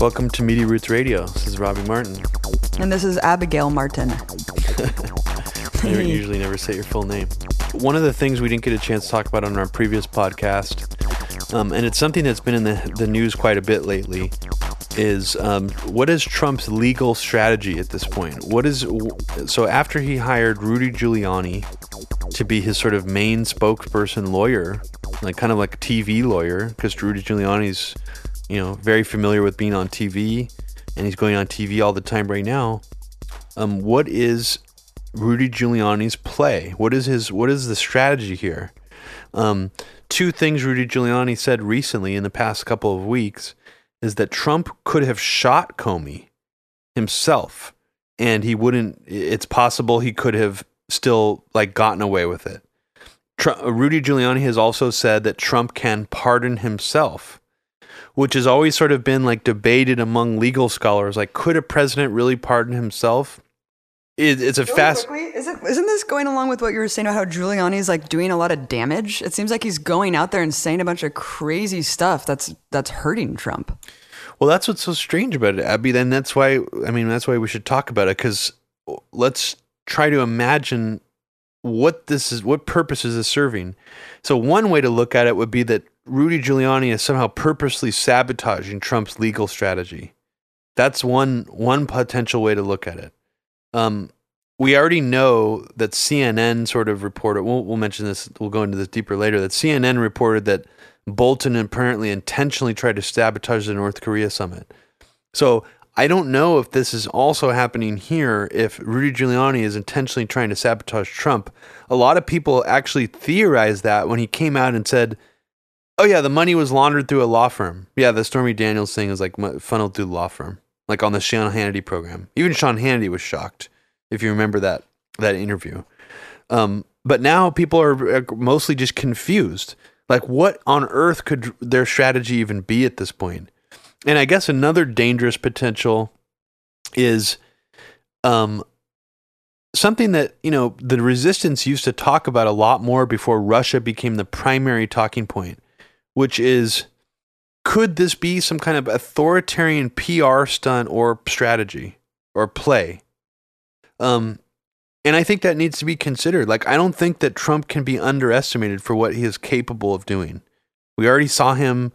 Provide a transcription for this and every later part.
Welcome to Media Roots Radio. This is Robbie Martin. And this is Abigail Martin. I usually never say your full name. One of the things we didn't get a chance to talk about on our previous podcast, um, and it's something that's been in the, the news quite a bit lately, is um, what is Trump's legal strategy at this point? What is so after he hired Rudy Giuliani to be his sort of main spokesperson lawyer, like kind of like a TV lawyer, because Rudy Giuliani's you know very familiar with being on TV, and he's going on TV all the time right now. Um, what is Rudy Giuliani's play? What is his what is the strategy here? Um, two things Rudy Giuliani said recently in the past couple of weeks is that Trump could have shot Comey himself and he wouldn't it's possible he could have still like gotten away with it. Trump, Rudy Giuliani has also said that Trump can pardon himself, which has always sort of been like debated among legal scholars. Like, could a president really pardon himself? It, it's a really fast. Quickly, is it, isn't this going along with what you were saying about how Giuliani's like doing a lot of damage? It seems like he's going out there and saying a bunch of crazy stuff that's that's hurting Trump. Well, that's what's so strange about it, Abby. Then that's why I mean that's why we should talk about it because let's try to imagine what this is, what purpose is this serving. So one way to look at it would be that Rudy Giuliani is somehow purposely sabotaging Trump's legal strategy. That's one one potential way to look at it. Um, we already know that CNN sort of reported. We'll, we'll mention this. We'll go into this deeper later. That CNN reported that Bolton apparently intentionally tried to sabotage the North Korea summit. So I don't know if this is also happening here. If Rudy Giuliani is intentionally trying to sabotage Trump, a lot of people actually theorized that when he came out and said, "Oh yeah, the money was laundered through a law firm." Yeah, the Stormy Daniels thing is like funneled through the law firm like on the Sean Hannity program. Even Sean Hannity was shocked, if you remember that that interview. Um, but now people are mostly just confused. Like, what on earth could their strategy even be at this point? And I guess another dangerous potential is um, something that you know the resistance used to talk about a lot more before Russia became the primary talking point, which is could this be some kind of authoritarian PR stunt or strategy or play? Um, and I think that needs to be considered. Like, I don't think that Trump can be underestimated for what he is capable of doing. We already saw him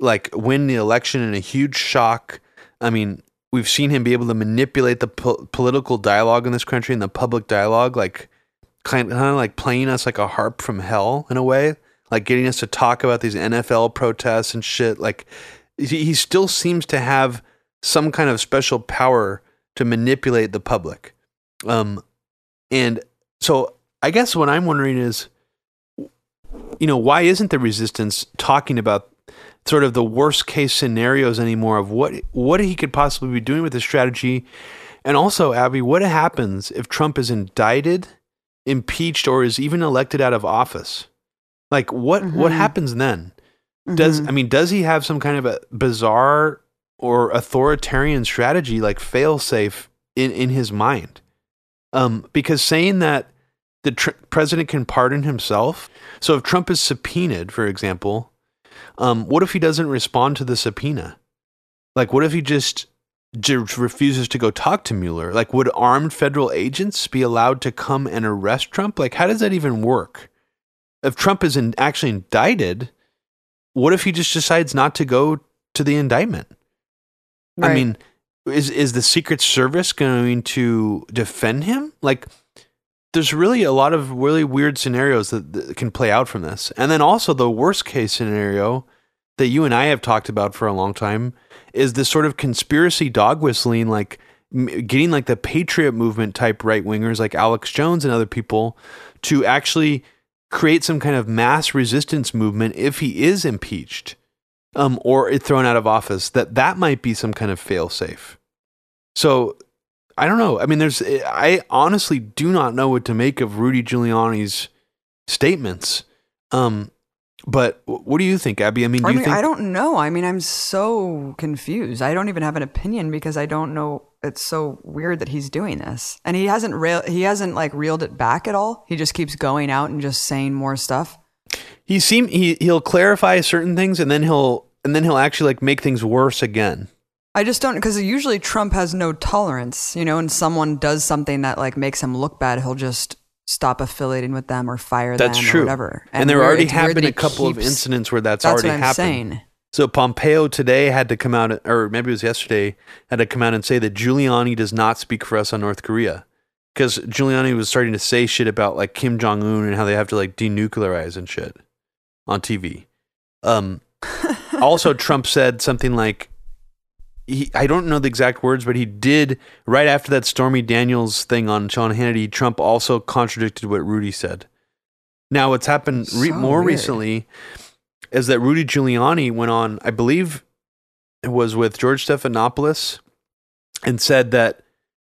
like win the election in a huge shock. I mean, we've seen him be able to manipulate the po- political dialogue in this country and the public dialogue, like kind of like playing us like a harp from hell in a way like getting us to talk about these NFL protests and shit. Like he still seems to have some kind of special power to manipulate the public. Um, and so I guess what I'm wondering is, you know, why isn't the resistance talking about sort of the worst case scenarios anymore of what what he could possibly be doing with this strategy? And also, Abby, what happens if Trump is indicted, impeached, or is even elected out of office? Like what mm-hmm. what happens then? Does mm-hmm. I mean does he have some kind of a bizarre or authoritarian strategy like fail safe in in his mind? Um because saying that the tr- president can pardon himself. So if Trump is subpoenaed, for example, um, what if he doesn't respond to the subpoena? Like, what if he just refuses to go talk to Mueller? Like, would armed federal agents be allowed to come and arrest Trump? Like, how does that even work? If Trump is in, actually indicted, what if he just decides not to go to the indictment? Right. I mean, is is the Secret Service going to defend him? Like, there's really a lot of really weird scenarios that, that can play out from this, and then also the worst case scenario that you and I have talked about for a long time is this sort of conspiracy dog whistling, like getting like the patriot movement type right wingers like Alex Jones and other people to actually create some kind of mass resistance movement if he is impeached um, or thrown out of office, that that might be some kind of failsafe. So I don't know. I mean, there's, I honestly do not know what to make of Rudy Giuliani's statements. Um, But what do you think, Abby? I mean, do I you mean, think I don't know. I mean, I'm so confused. I don't even have an opinion because I don't know. It's so weird that he's doing this, and he hasn't rail. He hasn't like reeled it back at all. He just keeps going out and just saying more stuff. he seem he he'll clarify certain things and then he'll and then he'll actually like make things worse again. I just don't because usually Trump has no tolerance, you know, and someone does something that like makes him look bad, he'll just stop affiliating with them or fire That's them true. or whatever. And, there already been a couple of incidents where that's, That's already happened. saying. So Pompeo today had to come out, or maybe it was yesterday, had to come out and say that Giuliani does not speak for us on North Korea, because Giuliani was starting to say shit about like Kim Jong Un and how they have to like denuclearize and shit on TV. Um, also, Trump said something like, he, I don't know the exact words, but he did right after that Stormy Daniels thing on Sean Hannity. Trump also contradicted what Rudy said. Now, what's happened re- more weird. recently is that Rudy Giuliani went on, I believe it was with George Stephanopoulos, and said that,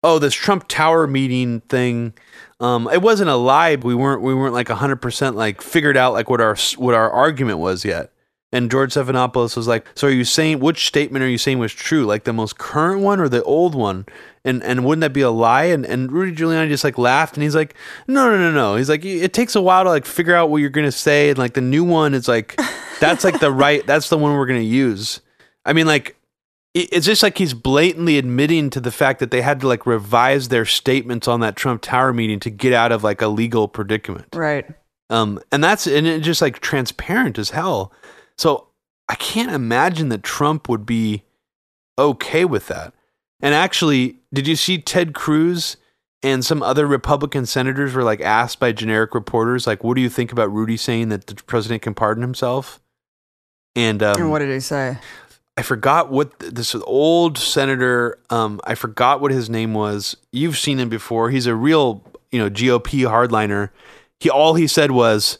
oh, this Trump Tower meeting thing, um, it wasn't a lie. We weren't we weren't like hundred percent like figured out like what our what our argument was yet. And George Stephanopoulos was like, "So are you saying which statement are you saying was true? Like the most current one or the old one? And and wouldn't that be a lie?" And and Rudy Giuliani just like laughed and he's like, "No, no, no, no." He's like, "It takes a while to like figure out what you're gonna say, and like the new one is like, that's like the right, that's the one we're gonna use." I mean, like it's just like he's blatantly admitting to the fact that they had to like revise their statements on that Trump Tower meeting to get out of like a legal predicament. Right. Um, and that's and it's just like transparent as hell. So I can't imagine that Trump would be okay with that. And actually, did you see Ted Cruz and some other Republican senators were like asked by generic reporters, like, "What do you think about Rudy saying that the president can pardon himself?" And um, and what did he say? I forgot what th- this old senator. Um, I forgot what his name was. You've seen him before. He's a real, you know, GOP hardliner. He all he said was,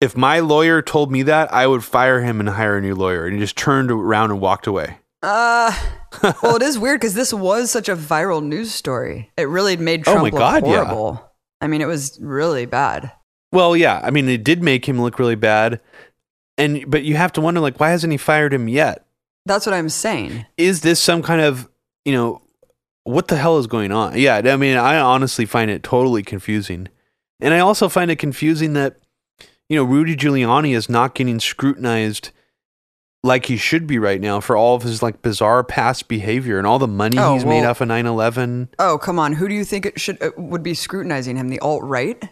"If my lawyer told me that, I would fire him and hire a new lawyer." And he just turned around and walked away. Uh, well, it is weird because this was such a viral news story. It really made Oh Trump my look God, yeah. horrible. I mean, it was really bad. Well, yeah, I mean, it did make him look really bad, and but you have to wonder, like, why hasn't he fired him yet? That's what I'm saying. is this some kind of you know what the hell is going on yeah i mean i honestly find it totally confusing and i also find it confusing that you know rudy giuliani is not getting scrutinized like he should be right now for all of his like bizarre past behavior and all the money Oh, he's made off of 9-11 Oh, come on. Who do you think it should uh, would be scrutinizing him? The alt right?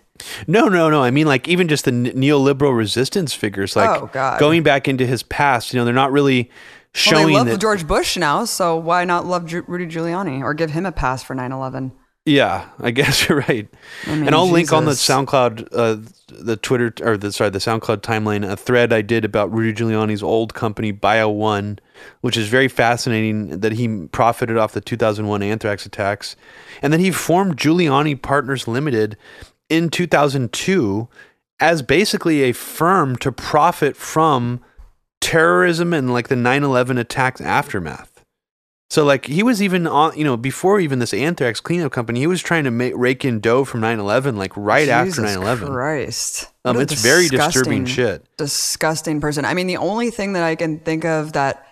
no no no i mean like even just the ne- neoliberal resistance figures like Oh, going back into his past you know they're not really Well, showing they love that George Bush now, so why not love Ju- Rudy Giuliani or give him a pass for 9/11? Yeah, I guess you're right. I mean, and I'll link on the SoundCloud, uh, the Twitter or the sorry, the SoundCloud timeline, a thread I did about Rudy Giuliani's old company Bio One, which is very fascinating. That he profited off the 2001 anthrax attacks, and then he formed Giuliani Partners Limited in 2002 as basically a firm to profit from terrorism and like the 9/11 attacks aftermath. So like he was even on, you know, before even this anthrax cleanup company, he was trying to make rake in dough from 9/11 like right after 9/11. Christ. Um, it's very disturbing shit. Disgusting person. I mean, the only thing that I can think of that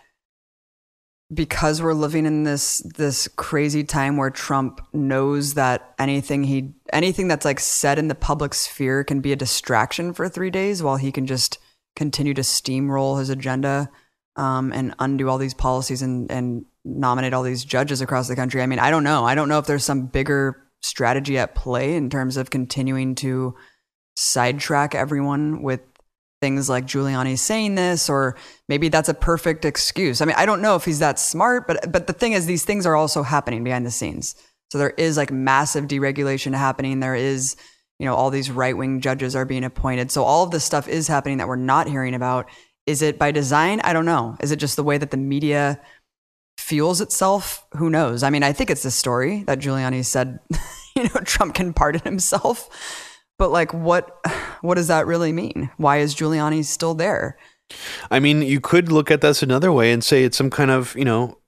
because we're living in this this crazy time where Trump knows that anything he anything that's like said in the public sphere can be a distraction for three days while he can just continue to steamroll his agenda um, and undo all these policies and and nominate all these judges across the country. I mean, I don't know. I don't know if there's some bigger strategy at play in terms of continuing to sidetrack everyone with things like Giuliani saying this, or maybe that's a perfect excuse. I mean, I don't know if he's that smart, but but the thing is, these things are also happening behind the scenes. So there is like massive deregulation happening. There is, you know, all these right wing judges are being appointed. So all of this stuff is happening that we're not hearing about. Is it by design? I don't know. Is it just the way that the media fuels itself? Who knows? I mean, I think it's the story that Giuliani said, you know, Trump can pardon himself. But like what what does that really mean? Why is Giuliani still there? I mean, you could look at this another way and say it's some kind of, you know,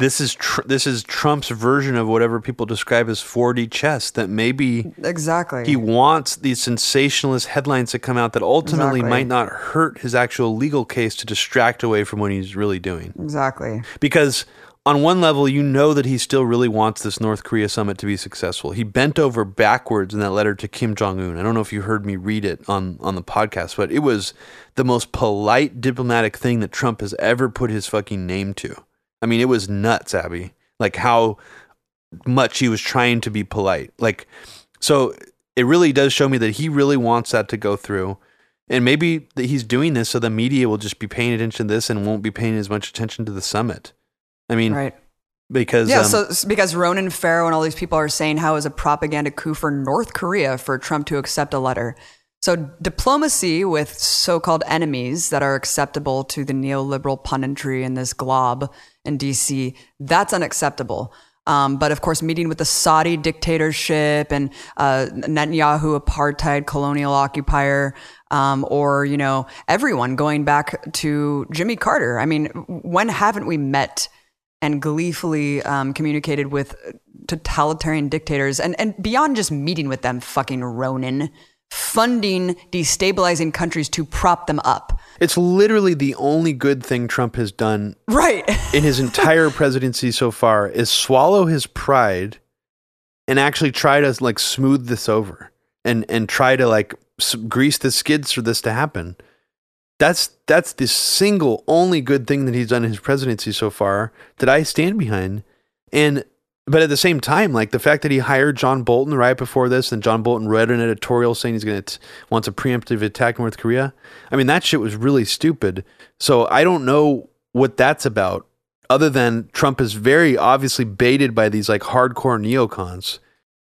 this is tr- this is Trump's version of whatever people describe as 4D chess. That maybe Exactly. he wants these sensationalist headlines to come out that ultimately Exactly. might not hurt his actual legal case to distract away from what he's really doing. exactly. Because on one level, you know that he still really wants this North Korea summit to be successful. He bent over backwards in that letter to Kim Jong Un. I don't know if you heard me read it on, on the podcast, but it was the most polite diplomatic thing that Trump has ever put his fucking name to. I mean, it was nuts, Abby. Like how much he was trying to be polite. Like, so it really does show me that he really wants that to go through. And maybe that he's doing this so the media will just be paying attention to this and won't be paying as much attention to the summit. I mean, Right. because Yeah, um, so because Ronan Farrow and all these people are saying how is a propaganda coup for North Korea for Trump to accept a letter. So diplomacy with so-called enemies that are acceptable to the neoliberal punditry in this glob in DC, that's unacceptable. Um, but of course, meeting with the Saudi dictatorship and uh, Netanyahu apartheid colonial occupier, um, or you know everyone going back to Jimmy Carter. I mean, when haven't we met? and gleefully um, communicated with totalitarian dictators and, and beyond just meeting with them, fucking Ronan, funding destabilizing countries to prop them up. it's literally the only good thing Trump has done Right. in his entire presidency so far is swallow his pride and actually try to like smooth this over and and try to like grease the skids for this to happen. That's that's the single only good thing that he's done in his presidency so far that I stand behind. And but at the same time, like the fact that he hired John Bolton right before this, and John Bolton read an editorial saying he's going to wants a preemptive attack North Korea. I mean, that shit was really stupid. So I don't know what that's about, other than Trump is very obviously baited by these like hardcore neocons.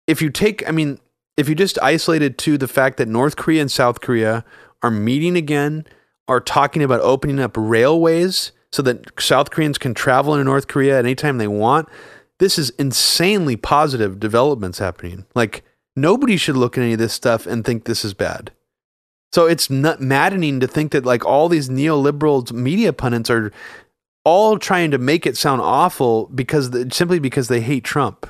If you take, I mean, if you just isolated to the fact that North Korea and South Korea are meeting again, are talking about opening up railways so that South Koreans can travel into North Korea anytime they want. This is insanely positive developments happening. Like nobody should look at any of this stuff and think this is bad. So it's not maddening to think that like all these neoliberal media pundits are all trying to make it sound awful because simply because they hate Trump.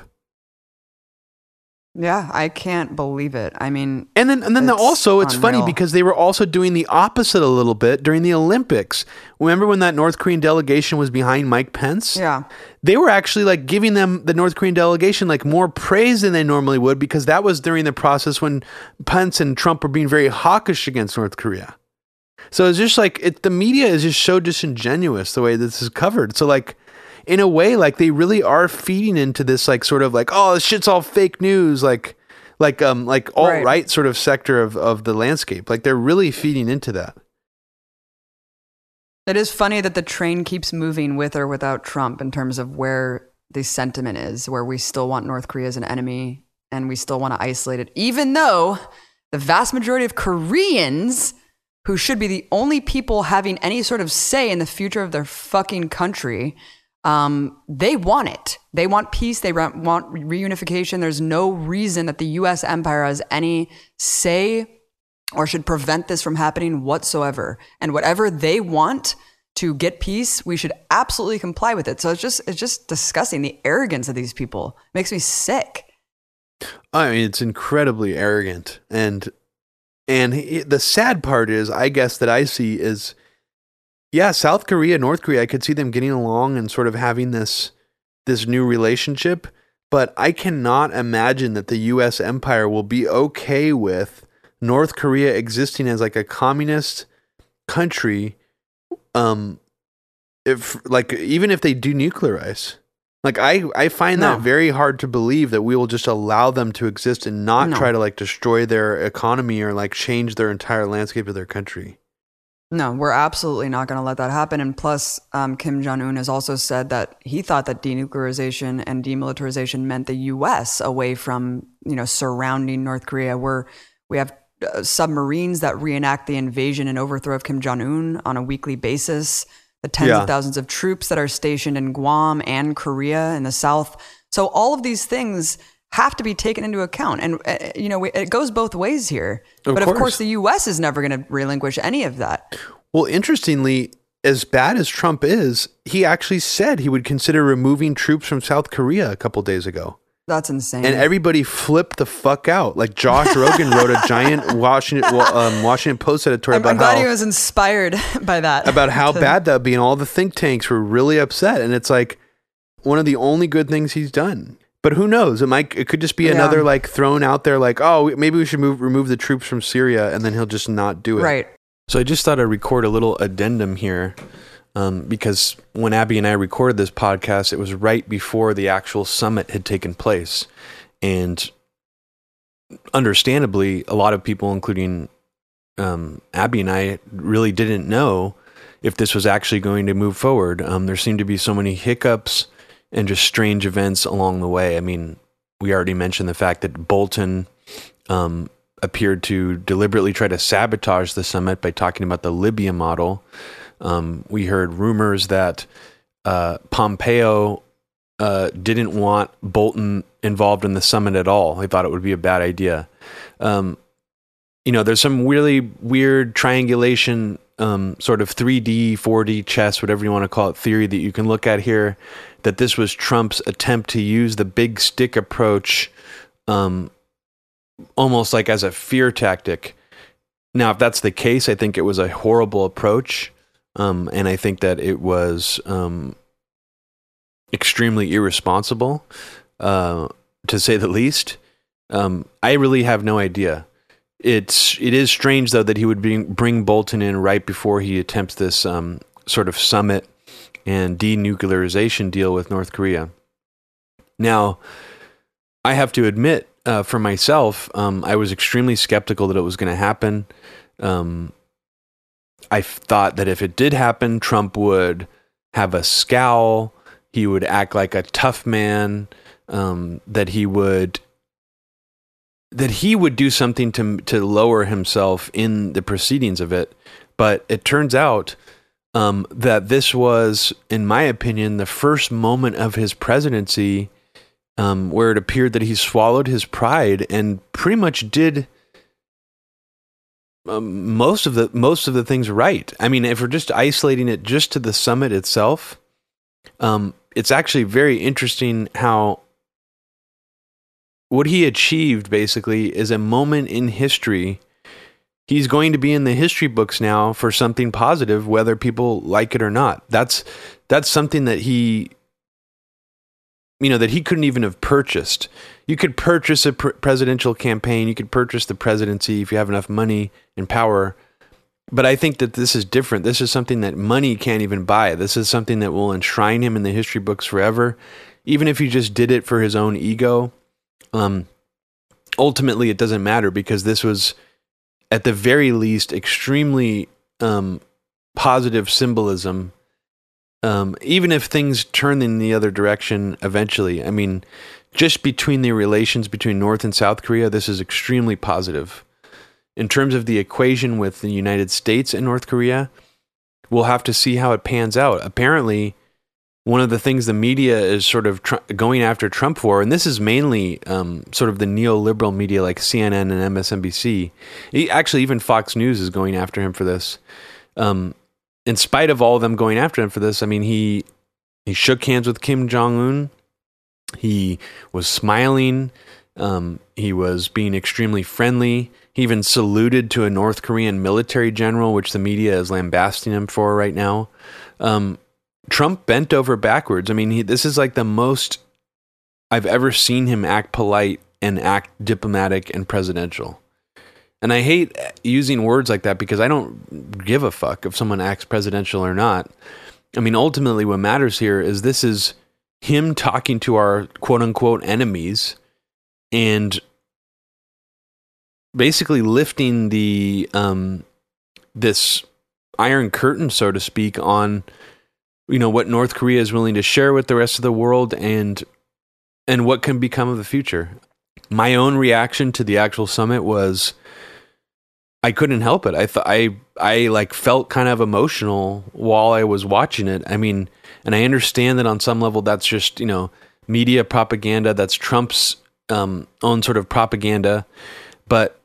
Yeah, I can't believe it. I mean, And then, and then It's also, it's funny because they were also doing the opposite a little bit during the Olympics. Remember when that North Korean delegation was behind Mike Pence? yeah. They were actually like giving them the North Korean delegation like more praise than they normally would because that was during the process when Pence and Trump were being very hawkish against North Korea. So it's just like it, the media is just so disingenuous the way this is covered. So like in a way, like they really are feeding into this like sort of like oh this shit's all fake news like like um like alt right Right. sort of sector of of the landscape. Like they're really feeding into that. It is funny that the train keeps moving with or without Trump in terms of where the sentiment is, where we still want North Korea as an enemy and we still want to isolate it, even though the vast majority of Koreans who should be the only people having any sort of say in the future of their fucking country, um, they want it. They want peace. They want reunification. There's no reason that the U.S. empire has any say or should prevent this from happening whatsoever. And whatever they want to get peace, we should absolutely comply with it. So it's just it's just disgusting. The arrogance of these people makes me sick. I mean, it's incredibly arrogant, and and he- the sad part is, I guess that I see is, yeah, South Korea, North Korea, I could see them getting along and sort of having this this new relationship, but I cannot imagine that the U.S. empire will be okay with North Korea existing as like a communist country, um, if like even if they denuclearize. Like I, I find that very hard to believe that we will just allow them to exist and not No. try to like destroy their economy or like change their entire landscape of their country. No, we're absolutely not going to let that happen. And plus, um, Kim Jong Un has also said that he thought that denuclearization and demilitarization meant the U.S. away from you know surrounding North Korea. Where we have uh, submarines that reenact the invasion and overthrow of Kim Jong Un on a weekly basis. The tens Yeah. of thousands of troops that are stationed in Guam and Korea in the south. So all of these things have to be taken into account, and uh, you know it goes both ways here. Of but of course. course, the U.S. is never going to relinquish any of that. Well, interestingly, as bad as Trump is, he actually said he would consider removing troops from South Korea a couple days ago. That's insane. And everybody flipped the fuck out. Like Josh Rogin wrote a giant Washington um, Washington Post editorial I'm, about I'm glad how he was inspired by that. about how To- bad that would be, and all the think tanks were really upset. And it's like one of the only good things he's done. But who knows? It might. It could just be Yeah. another like thrown out there, like, oh, maybe we should move remove the troops from Syria, and then he'll just not do it. Right. So I just thought I'd record a little addendum here, um, because when Abby and I recorded this podcast, it was right before the actual summit had taken place, and understandably, a lot of people, including um, Abby and I, really didn't know if this was actually going to move forward. Um, there seemed to be so many hiccups and just strange events along the way. I mean, we already mentioned the fact that Bolton um, appeared to deliberately try to sabotage the summit by talking about the Libya model. Um, we heard rumors that uh, Pompeo uh, didn't want Bolton involved in the summit at all. He thought it would be a bad idea. Um, you know, there's some really weird triangulation, um, sort of 3D, 4D chess, whatever you want to call it, theory that you can look at here. That this was Trump's attempt to use the big stick approach, um, almost like as a fear tactic. Now, if that's the case, I think it was a horrible approach, um, and I think that it was um, extremely irresponsible, uh, to say the least. Um, I really have no idea. It's it is strange though that he would bring bring Bolton in right before he attempts this um, sort of summit and denuclearization deal with North Korea. Now, I have to admit, uh, for myself, um, I was extremely skeptical that it was going to happen. Um, I thought that if it did happen, Trump would have a scowl. He would act like a tough man. Um, that he would that he would do something to to lower himself in the proceedings of it. But it turns out um, that this was, in my opinion, the first moment of his presidency um, where it appeared that he swallowed his pride and pretty much did um, most of the most of the things right. I mean, if we're just isolating it just to the summit itself, um, it's actually very interesting how what he achieved basically is a moment in history. He's going to be in the history books now for something positive, whether people like it or not. That's that's something that he, you know, that he couldn't even have purchased. You could purchase a pr- presidential campaign. You could purchase the presidency if you have enough money and power. But I think that this is different. This is something that money can't even buy. This is something that will enshrine him in the history books forever. Even if he just did it for his own ego, um, ultimately it doesn't matter because this was, at the very least, extremely um, positive symbolism. Um, even if things turn in the other direction eventually, I mean, just between the relations between North and South Korea, this is extremely positive. In terms of the equation with the United States and North Korea, we'll have to see how it pans out. Apparently, one of the things the media is sort of tr- going after Trump for, and this is mainly um, sort of the neoliberal media like CNN and MSNBC. He, actually, even Fox News is going after him for this. Um, in spite of all of them going after him for this, I mean, he he shook hands with Kim Jong Un. He was smiling. Um, he was being extremely friendly. He even saluted to a North Korean military general, which the media is lambasting him for right now. Um, Trump bent over backwards. I mean, he, this is like the most I've ever seen him act polite and act diplomatic and presidential. And I hate using words like that because I don't give a fuck if someone acts presidential or not. I mean, ultimately, what matters here is this is him talking to our quote unquote enemies and basically lifting the um, this iron curtain, so to speak, on you know what North Korea is willing to share with the rest of the world and and what can become of the future. My own reaction to the actual summit was I couldn't help it. I th- I I like felt kind of emotional while I was watching it. I mean, and I understand that on some level that's just, you know, media propaganda, that's Trump's um, own sort of propaganda, but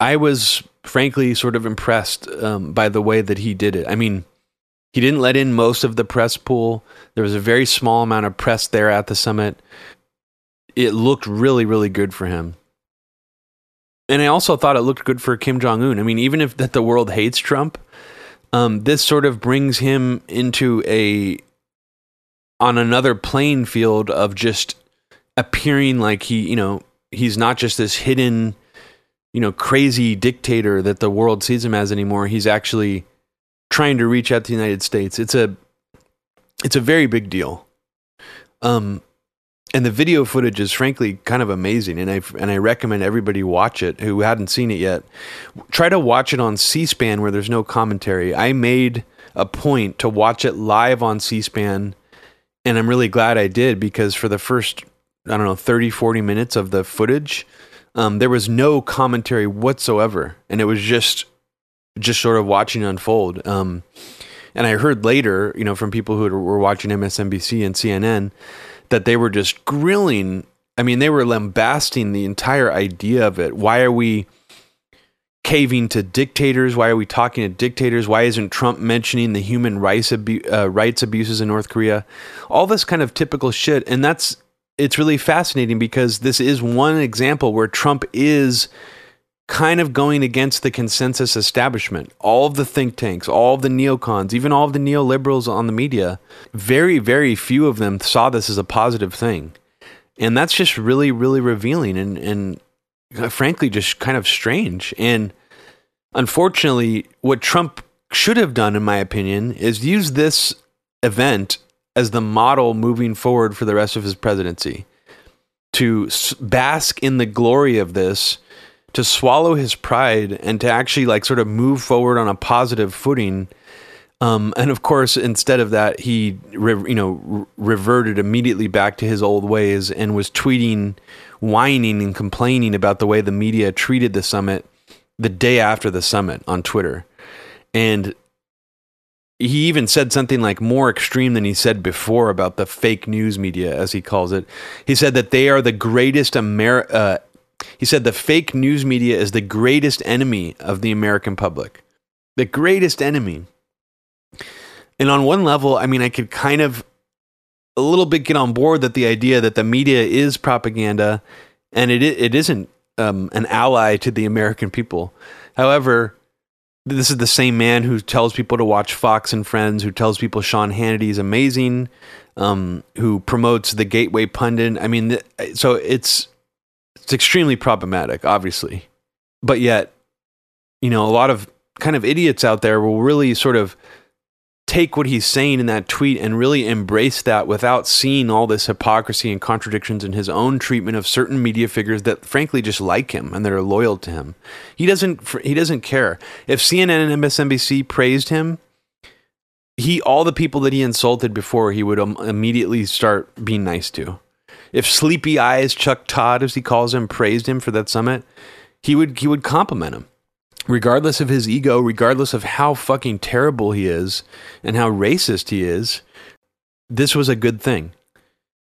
I was frankly sort of impressed um, by the way that he did it. I mean, He didn't let in most of the press pool. There was a very small amount of press there at the summit. It looked really, really good for him. And I also thought it looked good for Kim Jong Un. I mean, even if that the world hates Trump, um, this sort of brings him into a on another playing field of just appearing like he, you know, he's not just this hidden, you know, crazy dictator that the world sees him as anymore. He's actually trying to reach out to the United States. It's a it's a very big deal. Um and the video footage is frankly kind of amazing and I and I recommend everybody watch it who hadn't seen it yet. Try to watch it on C-SPAN where there's no commentary. I made a point to watch it live on C-SPAN and I'm really glad I did because for the first I don't know 30 40 minutes of the footage um, there was no commentary whatsoever and it was just just sort of watching unfold um, and I heard later you know from people who were watching MSNBC and CNN that they were just grilling I mean they were lambasting the entire idea of it why are we caving to dictators? Why are we talking to dictators? Why isn't Trump mentioning the human rights abu- uh, rights abuses in North Korea? All this kind of typical shit, and that's it's really fascinating because this is one example where Trump is kind of going against the consensus establishment. All of the think tanks, all of the neocons, even all of the neoliberals on the media, very, very few of them saw this as a positive thing. And that's just really, really revealing and, and uh, frankly just kind of strange. And unfortunately, what Trump should have done, in my opinion, is use this event as the model moving forward for the rest of his presidency. To bask in the glory of this, to swallow his pride, and to actually like sort of move forward on a positive footing. Um, and of course, instead of that, he re- you know re- reverted immediately back to his old ways and was tweeting whining and complaining about the way the media treated the summit the day after the summit on Twitter. And he even said something like more extreme than he said before about the fake news media, as he calls it. He said that they are the greatest Amer. Uh, he said the fake news media is the greatest enemy of the American public, the greatest enemy. And on one level, I mean, I could kind of a little bit get on board that the idea that the media is propaganda and it it isn't um, an ally to the American people. However, this is the same man who tells people to watch Fox and Friends, who tells people Sean Hannity is amazing, um, who promotes the Gateway Pundit. I mean, so it's it's extremely problematic, obviously, but yet, you know, a lot of kind of idiots out there will really sort of take what he's saying in that tweet and really embrace that without seeing all this hypocrisy and contradictions in his own treatment of certain media figures that frankly just like him and that are loyal to him. He doesn't he doesn't care. If CNN and MSNBC praised him, he all the people that he insulted before he would immediately start being nice to. If Sleepy Eyes Chuck Todd as he calls him praised him for that summit, he would he would compliment him regardless of his ego, regardless of how fucking terrible he is and how racist he is, this was a good thing.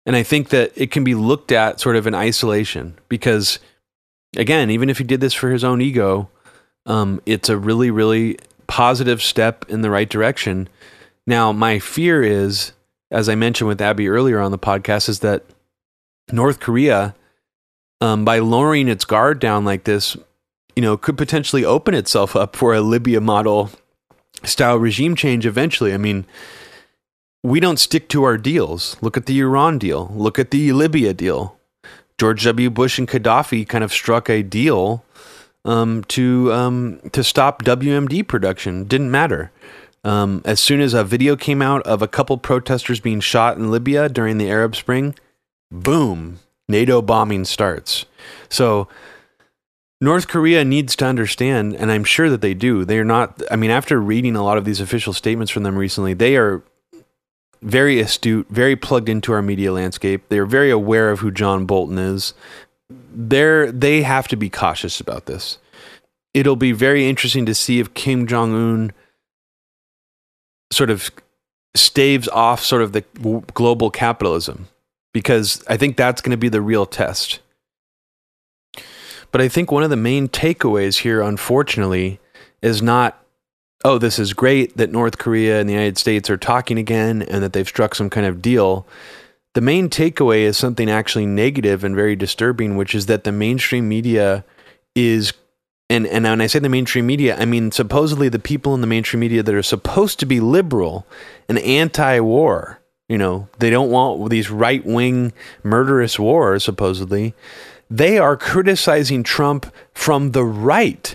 And I think that it can be looked at sort of in isolation because, again, even if he did this for his own ego, um, it's a really, really positive step in the right direction. Now, my fear is, as I mentioned with Abby earlier on the podcast, is that North Korea, um, by lowering its guard down like this, you know, could potentially open itself up for a Libya model style regime change eventually. I mean, we don't stick to our deals. Look at the Iran deal. Look at the Libya deal. George W. Bush and Gaddafi kind of struck a deal um, to um, to stop WMD production. Didn't matter. Um, as soon as a video came out of a couple protesters being shot in Libya during the Arab Spring, boom, NATO bombing starts. So North Korea needs to understand, and I'm sure that they do. They are not, I mean, after reading a lot of these official statements from them recently, they are very astute, very plugged into our media landscape. They are very aware of who John Bolton is. They're, they have to be cautious about this. It'll be very interesting to see if Kim Jong un sort of staves off sort of the global capitalism, because I think that's going to be the real test but I think one of the main takeaways here, unfortunately, is not oh, this is great that North Korea and the United States are talking again and that they've struck some kind of deal. The main takeaway is something actually negative and very disturbing, which is that the mainstream media is and and when I say the mainstream media, I mean supposedly the people in the mainstream media that are supposed to be liberal and anti-war. You know, they don't want these right-wing murderous wars. Supposedly, they are criticizing Trump from the right.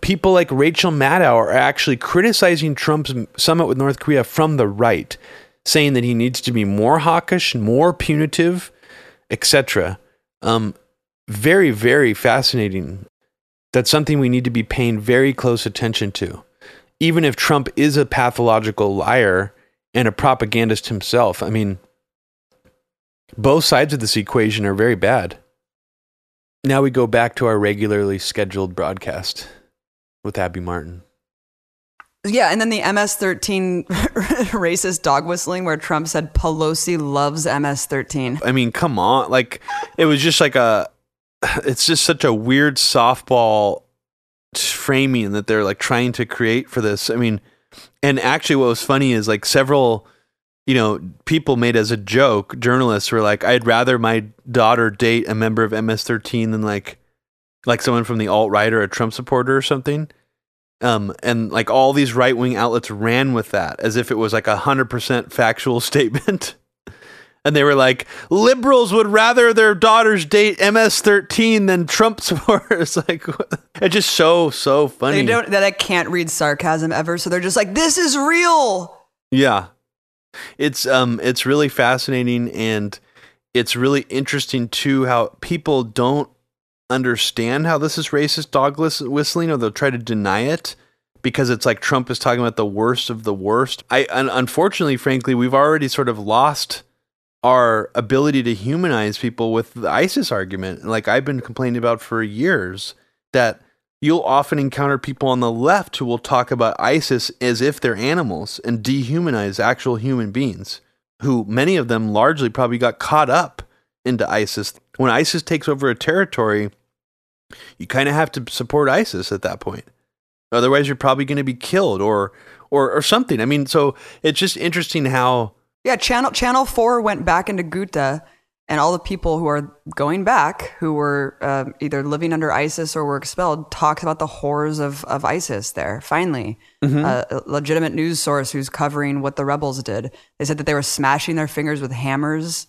People like Rachel Maddow are actually criticizing Trump's summit with North Korea from the right, saying that he needs to be more hawkish, more punitive, etc. Um, very, very fascinating that's something we need to be paying very close attention to. Even if Trump is a pathological liar and a propagandist himself, I mean, both sides of this equation are very bad. Now we go back to our regularly scheduled broadcast with Abby Martin. Yeah, and then the MS-13 racist dog whistling where Trump said Pelosi loves MS-13. I mean, come on. Like it was just like a it's just such a weird softball framing that they're like trying to create for this. I mean, and actually, what was funny is like several, you know, people made as a joke. Journalists were like, "I'd rather my daughter date a member of MS-13 than like, like someone from the alt right or a Trump supporter or something." Um, and like all these right wing outlets ran with that as if it was like a hundred percent factual statement and they were like, liberals would rather their daughters date MS-13 than Trump supporters. like, it's just so so funny. They don't that I can't read sarcasm ever, so they're just like, this is real. Yeah, it's um, it's really fascinating, and it's really interesting too how people don't understand how this is racist dog whistling, or they'll try to deny it because it's like Trump is talking about the worst of the worst. I unfortunately, frankly, we've already sort of lost our ability to humanize people with the ISIS argument. Like I've been complaining about for years that you'll often encounter people on the left who will talk about ISIS as if they're animals and dehumanize actual human beings, who many of them largely probably got caught up into ISIS. When ISIS takes over a territory, you kind of have to support ISIS at that point. Otherwise, you're probably going to be killed or, or, or something. I mean, so it's just interesting how yeah, Channel Channel Four went back into Ghouta, and all the people who are going back, who were uh, either living under ISIS or were expelled, talked about the horrors of of ISIS. There, finally, mm-hmm. uh, a legitimate news source who's covering what the rebels did. They said that they were smashing their fingers with hammers.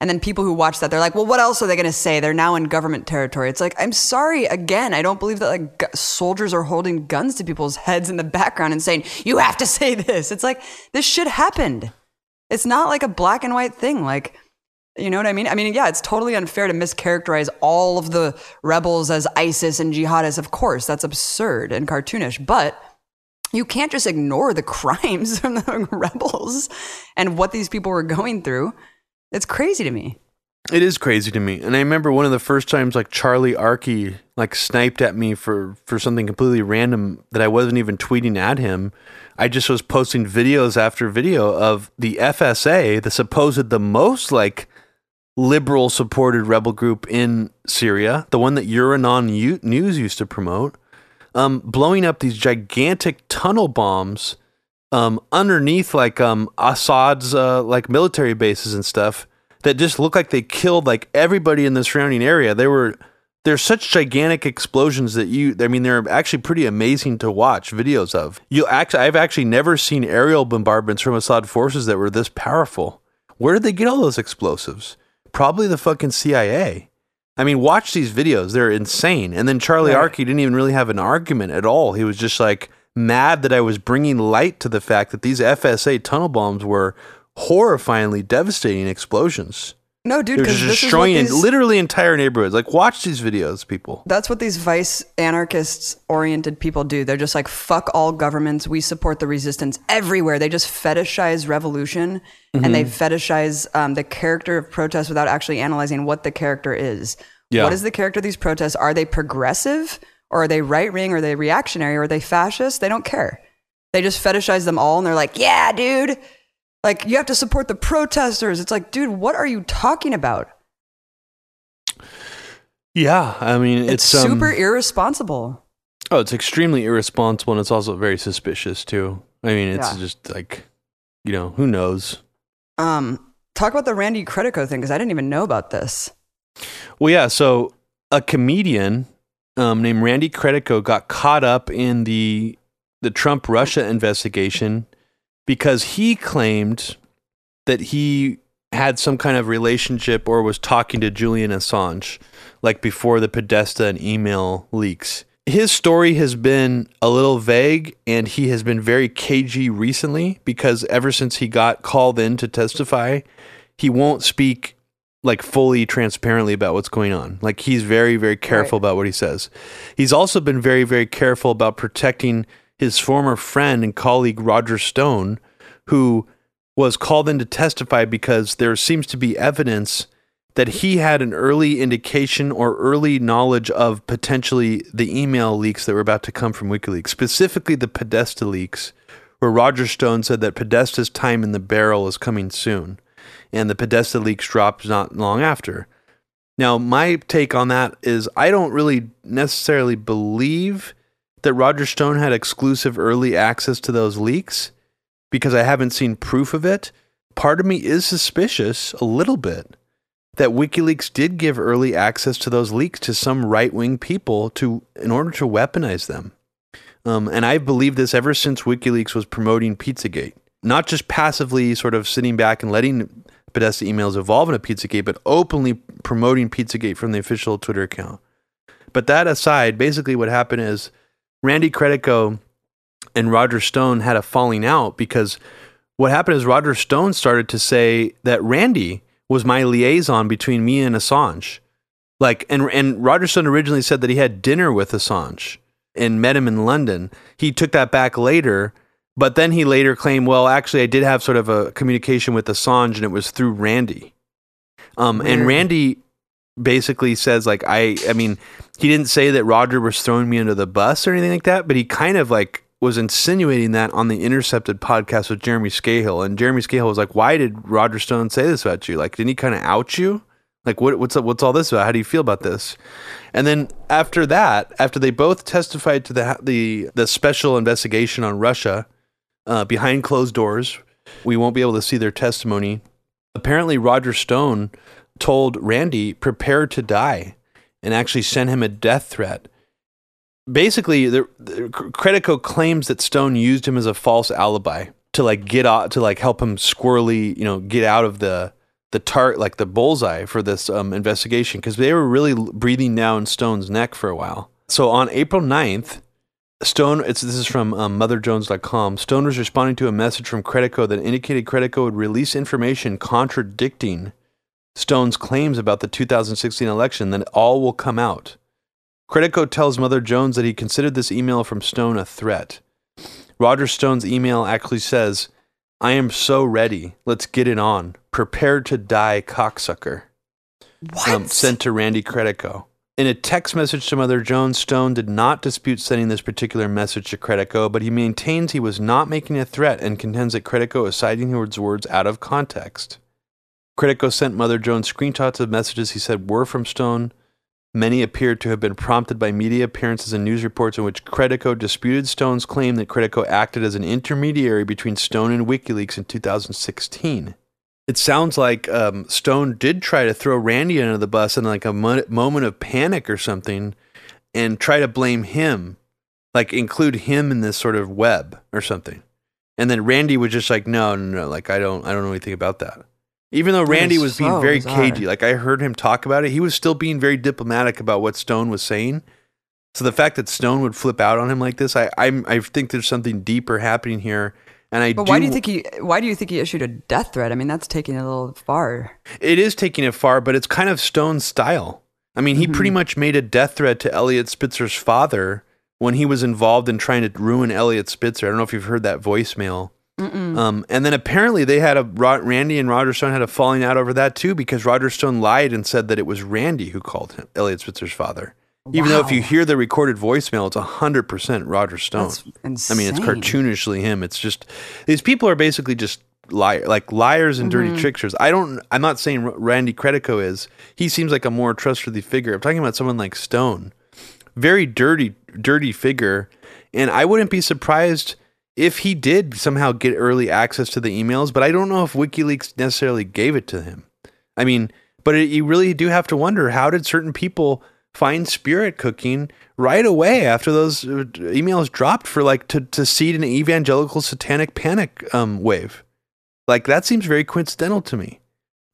And then people who watch that, they're like, well, what else are they going to say? They're now in government territory. It's like, I'm sorry. Again, I don't believe that like g- soldiers are holding guns to people's heads in the background and saying, you have to say this. It's like, this shit happened. It's not like a black and white thing. Like, you know what I mean? I mean, yeah, it's totally unfair to mischaracterize all of the rebels as ISIS and jihadists. Of course, that's absurd and cartoonish. But you can't just ignore the crimes from the rebels and what these people were going through. It's crazy to me. It is crazy to me. And I remember one of the first times like Charlie Arky like sniped at me for for something completely random that I wasn't even tweeting at him I just was posting videos after video of the FSA, the supposed the most like liberal supported rebel group in Syria, the one that Uranon News used to promote, um, blowing up these gigantic tunnel bombs um, underneath like um, Assad's uh, like military bases and stuff that just look like they killed like everybody in the surrounding area. They were there's such gigantic explosions that you i mean they're actually pretty amazing to watch videos of. You actually i've actually never seen aerial bombardments from assad forces that were this powerful. Where did they get all those explosives? Probably the fucking cia i mean watch these videos. They're insane. And then charlie right. arky didn't even really have an argument at all. He was just like mad that i was bringing light to the fact that these fsa tunnel bombs were horrifyingly devastating explosions no, dude, they're just destroying these, literally entire neighborhoods. Like, watch these videos, people. That's what these vice anarchists oriented people do. They're just like, fuck all governments. We support the resistance everywhere. They just fetishize revolution mm-hmm. and they mm-hmm. fetishize um, the character of protest without actually analyzing what the character is. Yeah. What is the character of these protests? Are they progressive or are they right wing or are they reactionary or are they fascist? They don't care. They just fetishize them all and they're like, yeah, dude like, you have to support the protesters. It's like, dude, what are you talking about? Yeah, I mean, it's, it's um, super irresponsible. Oh, it's extremely irresponsible and it's also very suspicious too. I mean, it's Yeah. just like, you know, who knows? Um, talk about the Randy Credico thing because I didn't even know about this. Well, yeah. So a comedian um, named Randy Credico got caught up in the the Trump Russia investigation because he claimed that he had some kind of relationship or was talking to Julian Assange, like before the Podesta and email leaks. His story has been a little vague and he has been very cagey recently because ever since he got called in to testify, he won't speak like fully transparently about what's going on. Like he's very, very careful about what he says. He's also been very, very careful about protecting his former friend and colleague Roger Stone, who was called in to testify because there seems to be evidence that he had an early indication or early knowledge of potentially the email leaks that were about to come from WikiLeaks, specifically the Podesta leaks, where Roger Stone said that Podesta's time in the barrel is coming soon and the Podesta leaks dropped not long after. Now, my take on that is I don't really necessarily believe that Roger Stone had exclusive early access to those leaks because I haven't seen proof of it. Part of me is suspicious a little bit that WikiLeaks did give early access to those leaks to some right-wing people to in order to weaponize them. Um, and I've believed this ever since WikiLeaks was promoting Pizzagate, not just passively sort of sitting back and letting Podesta emails evolve into Pizzagate, but openly promoting Pizzagate from the official Twitter account. But that aside, basically what happened is Randy Credico and Roger Stone had a falling out because what happened is Roger Stone started to say that Randy was my liaison between me and Assange. Like and and Roger Stone originally said that he had dinner with Assange and met him in London. He took that back later, but then he later claimed, well, actually I did have sort of a communication with Assange and it was through Randy. Um and Randy basically says like I I mean, he didn't say that Roger was throwing me under the bus or anything like that, but he kind of like was insinuating that on the Intercepted podcast with Jeremy Scahill, and Jeremy Scahill was like, "Why did Roger Stone say this about you? Like, didn't he kind of out you? Like, what, what's what's all this about? How do you feel about this?" And then after that, after they both testified to the the the special investigation on Russia uh, behind closed doors, we won't be able to see their testimony. Apparently, Roger Stone told Randy, "Prepare to die," and actually sent him a death threat basically the, the Credico claims that Stone used him as a false alibi to like get out to like help him squirrely, you know, get out of the the tart like the bullseye for this um, investigation because they were really breathing down Stone's neck for a while. So on April 9th, Stone, it's, this is from um, MotherJones.com. Stone was responding to a message from Credico that indicated Credico would release information contradicting Stone's claims about the 2016 election, then all will come out. Credico tells Mother Jones that he considered this email from Stone a threat. Roger Stone's email actually says, I am so ready. Let's get it on. Prepare to die, cocksucker. What? Um, sent to Randy Credico. In a text message to Mother Jones, Stone did not dispute sending this particular message to Credico, but he maintains he was not making a threat and contends that Credico is citing his words out of context. Credico sent Mother Jones screenshots of messages he said were from Stone. Many appeared to have been prompted by media appearances and news reports in which Credico disputed Stone's claim that Credico acted as an intermediary between Stone and WikiLeaks in 2016. It sounds like um, Stone did try to throw Randy under the bus in like a mo- moment of panic or something and try to blame him, like include him in this sort of web or something. And then Randy was just like, no, no, no, like I don't, I don't know anything about that. Even though Randy was being oh, very bizarre. cagey, like I heard him talk about it, he was still being very diplomatic about what Stone was saying. So the fact that Stone would flip out on him like this, I, I'm, I think there's something deeper happening here. And I but why do you think he? Why do you think he issued a death threat? I mean, that's taking it a little far. it is taking it far, but it's kind of Stone's style. I mean, he pretty mm-hmm. much made a death threat to Eliot Spitzer's father when he was involved in trying to ruin Eliot Spitzer. I don't know if you've heard that voicemail. Um, and then apparently they had a Randy and Roger Stone had a falling out over that too because Roger Stone lied and said that it was Randy who called him Eliot Spitzer's father. Even though if you hear the recorded voicemail, it's hundred percent Roger Stone. I mean, it's cartoonishly him. It's just these people are basically just liar, like liars and Mm-hmm. dirty tricksters. I don't. I'm not saying Randy Credico is. He seems like a more trustworthy figure. I'm talking about someone like Stone, very dirty, dirty figure. And I wouldn't be surprised if he did somehow get early access to the emails, but I don't know if WikiLeaks necessarily gave it to him. I mean, but it, you really do have to wonder how did certain people find spirit cooking right away after those uh, emails dropped for like to, to seed an evangelical satanic panic um, wave? Like that seems very coincidental to me.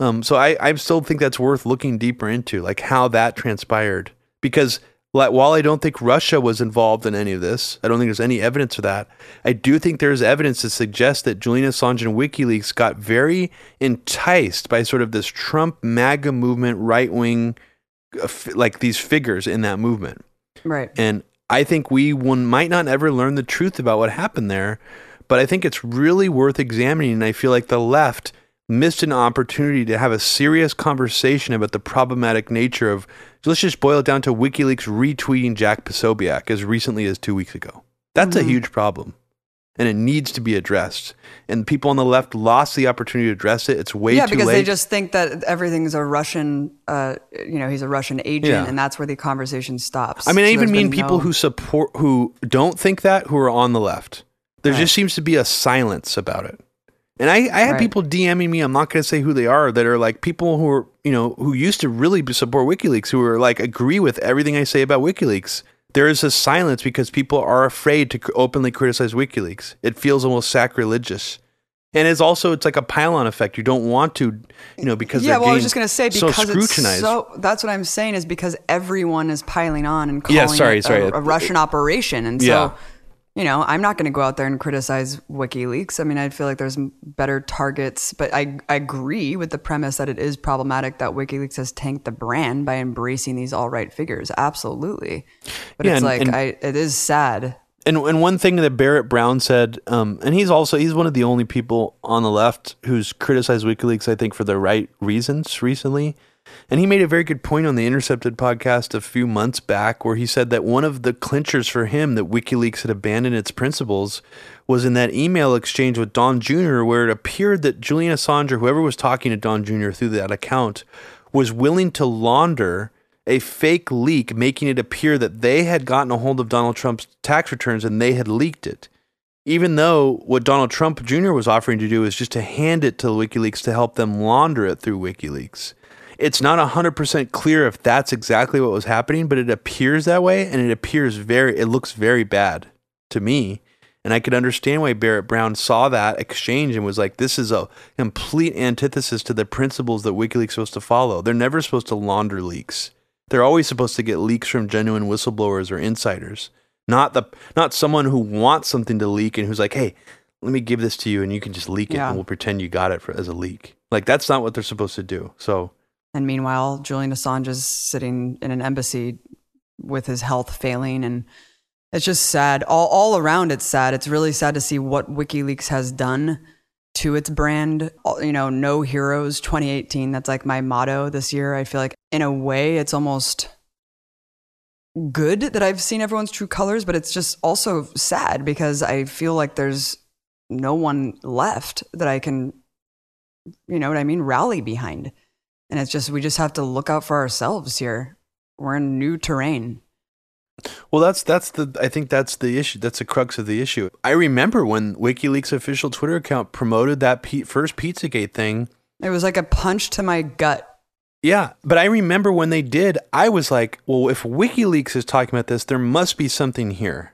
Um, so I, I still think that's worth looking deeper into, like how that transpired. Because while I don't think Russia was involved in any of this, I don't think there's any evidence for that. I do think there's evidence to suggest that Julian Assange and WikiLeaks got very enticed by sort of this Trump MAGA movement, right wing, uh, like these figures in that movement. Right. And I think we one might not ever learn the truth about what happened there, but I think it's really worth examining. And I feel like the left missed an opportunity to have a serious conversation about the problematic nature of. So let's just boil it down to WikiLeaks retweeting Jack Posobiec as recently as two weeks ago. That's mm-hmm. a huge problem, and it needs to be addressed. And people on the left lost the opportunity to address it. It's way yeah, too late. Yeah, because they just think that everything's a Russian. Uh, you know, he's a Russian agent, yeah. and that's where the conversation stops. I mean, I so even mean people no... who support who don't think that who are on the left. There right. just seems to be a silence about it. And I, I had right. people DMing me, I'm not going to say who they are, that are like people who are, you know, who used to really support WikiLeaks, who are like agree with everything I say about WikiLeaks. There is a silence because people are afraid to openly criticize WikiLeaks. It feels almost sacrilegious. And it's also it's like a pile-on effect. You don't want to, you know, because yeah. Well, I was just going to say because so scrutinized. so that's what I'm saying is because everyone is piling on and calling yeah, sorry, it sorry. A, a Russian operation, and so yeah you know, I'm not going to go out there and criticize WikiLeaks. I mean, I feel like there's better targets, but I, I agree with the premise that it is problematic that WikiLeaks has tanked the brand by embracing these alt-right figures. Absolutely. But yeah, it's and, like, and, I, it is sad. And, and one thing that Barrett Brown said, um, and he's also, he's one of the only people on the left who's criticized WikiLeaks, I think, for the right reasons recently. And he made a very good point on the Intercepted podcast a few months back, where he said that one of the clinchers for him that WikiLeaks had abandoned its principles was in that email exchange with Don Jr., where it appeared that Julian Assange, or whoever was talking to Don Jr. through that account, was willing to launder a fake leak, making it appear that they had gotten a hold of Donald Trump's tax returns and they had leaked it. Even though what Donald Trump Jr. was offering to do is just to hand it to WikiLeaks to help them launder it through WikiLeaks. It's not 100% clear if that's exactly what was happening, but it appears that way and it appears very, it looks very bad to me. And I could understand why Barrett Brown saw that exchange and was like, this is a complete antithesis to the principles that WikiLeaks is supposed to follow. They're never supposed to launder leaks. They're always supposed to get leaks from genuine whistleblowers or insiders, not the not someone who wants something to leak and who's like, hey, let me give this to you and you can just leak it yeah. and we'll pretend you got it for, as a leak. Like that's not what they're supposed to do. So and meanwhile, Julian Assange is sitting in an embassy with his health failing. And it's just sad. All, all around, it's sad. It's really sad to see what WikiLeaks has done to its brand. You know, no heroes 2018. That's like my motto this year. I feel like, in a way, it's almost good that I've seen everyone's true colors, but it's just also sad because I feel like there's no one left that I can, you know what I mean, rally behind. And it's just, we just have to look out for ourselves here. We're in new terrain. Well, that's that's the I think that's the issue. That's the crux of the issue. I remember when WikiLeaks official Twitter account promoted that P- first PizzaGate thing. It was like a punch to my gut. Yeah, but I remember when they did, I was like, "Well, if WikiLeaks is talking about this, there must be something here."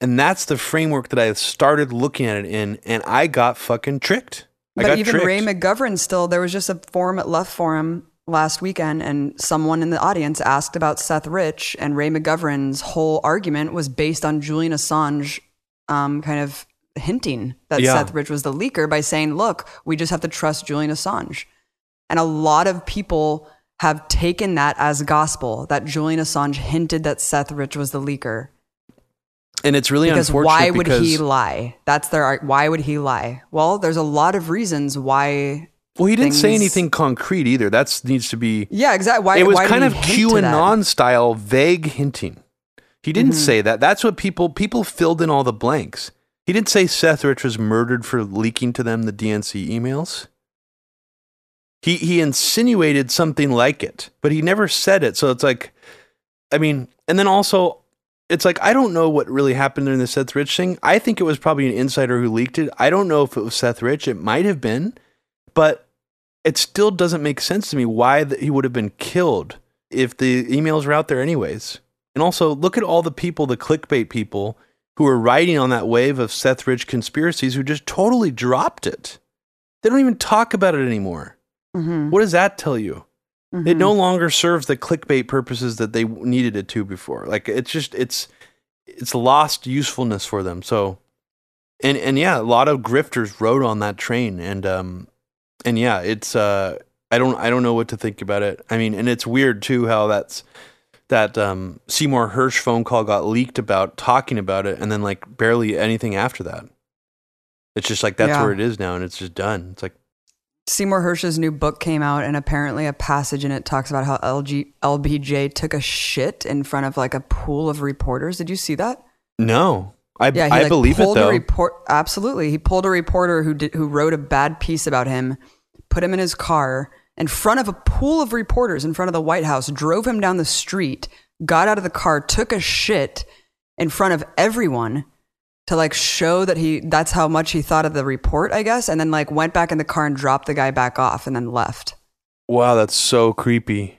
And that's the framework that I started looking at it in, and I got fucking tricked. But even tricked. Ray McGovern still, there was just a forum at Left Forum last weekend, and someone in the audience asked about Seth Rich, and Ray McGovern's whole argument was based on Julian Assange um, kind of hinting that yeah. Seth Rich was the leaker by saying, look, we just have to trust Julian Assange. And a lot of people have taken that as gospel that Julian Assange hinted that Seth Rich was the leaker and it's really because unfortunate why would he lie? That's their why would he lie? Well, there's a lot of reasons why. Well, he didn't things, say anything concrete either. That needs to be. Yeah, exactly. Why, it was why kind of QAnon style, vague hinting. He didn't mm-hmm. say that. That's what people people filled in all the blanks. He didn't say Seth Rich was murdered for leaking to them the DNC emails. He he insinuated something like it, but he never said it. So it's like I mean, and then also, it's like I don't know what really happened during the Seth Rich thing. I think it was probably an insider who leaked it. I don't know if it was Seth Rich. It might have been, but it still doesn't make sense to me why that he would have been killed if the emails were out there anyways. And also, look at all the people, the clickbait people who were riding on that wave of Seth Rich conspiracies who just totally dropped it. They don't even talk about it anymore. Mhm. What does that tell you? It Mhm. no longer serves the clickbait purposes that they needed it to before. Like it's just it's it's lost usefulness for them. So and and yeah, a lot of grifters rode on that train and um and yeah, it's uh I don't I don't know what to think about it. I mean, and it's weird too how that's that um Seymour Hersh phone call got leaked about talking about it and then like barely anything after that. It's just like that's Yeah. where it is now and it's just done. It's like Seymour Hersh's new book came out, and apparently a passage in it talks about how LG, LBJ took a shit in front of like a pool of reporters. Did you see that? no. I Yeah, he I like, believe it though. A report, absolutely, he pulled a reporter who did, who wrote a bad piece about him, put him in his car in front of a pool of reporters in front of the White House, drove him down the street, got out of the car, took a shit in front of everyone to like show that he that's how much he thought of the report, I guess, and then like went back in the car and dropped the guy back off and then left. Wow, that's so creepy.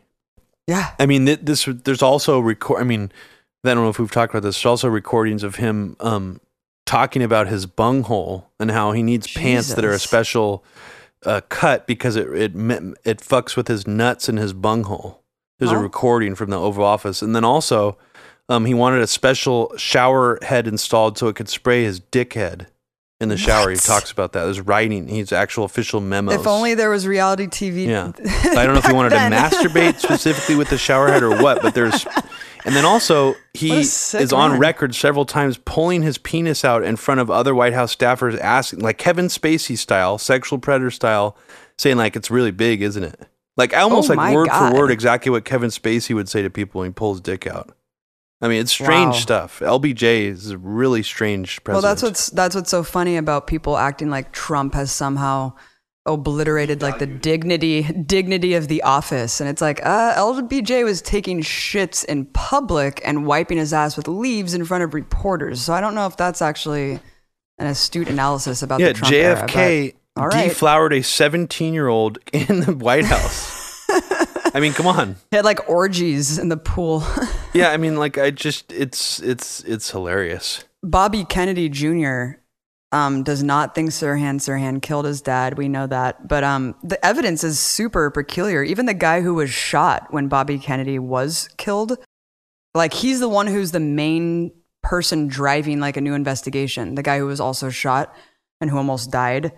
Yeah. I mean, th- this there's also record. I mean, I don't know if we've talked about this. There's also recordings of him um, talking about his bunghole and how he needs pants that are a special uh, cut because it it it fucks with his nuts and his bunghole. There's a Oh. recording from the Oval Office, and then also um, he wanted a special shower head installed so it could spray his dick head in the shower. He talks about that. There's writing. He's actual official memos. If only there was reality TV. Yeah. I don't know if he wanted then. to masturbate specifically with the shower head or what, but there's. And then also, he is on man. record several times pulling his penis out in front of other White House staffers, asking, like Kevin Spacey style, sexual predator style, saying, like, it's really big, isn't it? Like, I almost Oh like word God. for word, exactly what Kevin Spacey would say to people when he pulls dick out. I mean, it's strange Wow. stuff. LBJ is a really strange president. Well, that's what's that's what's so funny about people acting like Trump has somehow obliterated like the dignity dignity of the office, and it's like uh, LBJ was taking shits in public and wiping his ass with leaves in front of reporters. So I don't know if that's actually an astute analysis about yeah, the Trump era, JFK but- all right. deflowered a 17 year old in the White House. I mean, come on. He had like orgies in the pool. Yeah, I mean, like I just it's it's it's hilarious. Bobby Kennedy Jr. Um, does not think Sirhan Sirhan killed his dad. We know that, but um, the evidence is super peculiar. Even the guy who was shot when Bobby Kennedy was killed, like he's the one who's the main person driving like a new investigation. The guy who was also shot and who almost died.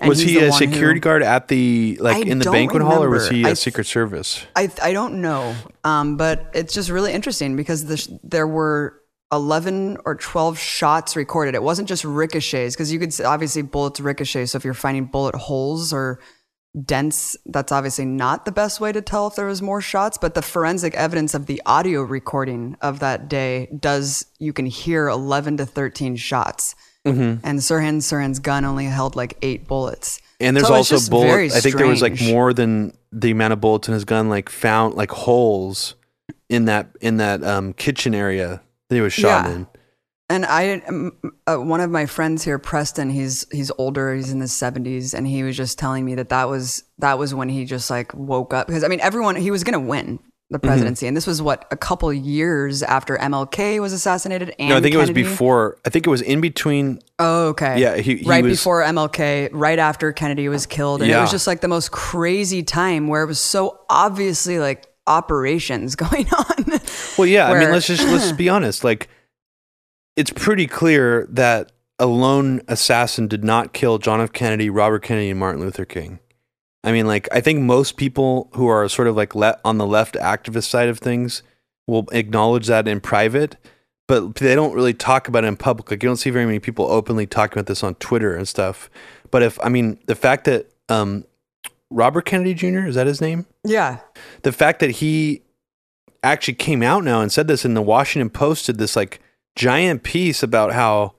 And was he a one who- security guard at the like I in the banquet hall, or was he a I- Secret Service? I I don't know, um, but it's just really interesting because the, sh- there were eleven or twelve shots recorded. It wasn't just ricochets because you could obviously bullets ricochet. So if you're finding bullet holes or dents, that's obviously not the best way to tell if there was more shots. But the forensic evidence of the audio recording of that day does you can hear eleven to thirteen shots, Mm-hmm. and Sirhan Sirhan's gun only held like eight bullets. And there's So also bullets. I think there was like more than the amount of bullets in his gun. Like found like holes in that in that um, kitchen area that he was shot Yeah. in. And I, um, uh, one of my friends here, Preston, he's he's older, he's in his seventies, and he was just telling me that that was that was when he just like woke up because I mean everyone he was gonna win the Mm-hmm. presidency, and this was what a couple years after MLK was assassinated. And No, I think it was before. I think it was in between. Oh, okay. Yeah, he- he right was- before MLK, right after Kennedy was killed, and it was just like the most crazy time where it was so obviously like operations going on. Well, yeah. I mean, let's just let's be honest. Like, it's pretty clear that a lone assassin did not kill John F. Kennedy, Robert Kennedy, and Martin Luther King. I mean, like, I think most people who are sort of like le- on the left activist side of things will acknowledge that in private, but they don't really talk about it in public. Like, you don't see very many people openly talking about this on Twitter and stuff. But if I mean, the fact that um, Robert Kennedy Jr. is that his name? yeah, the fact that he actually came out now and said this in the Washington Post did this like giant piece about how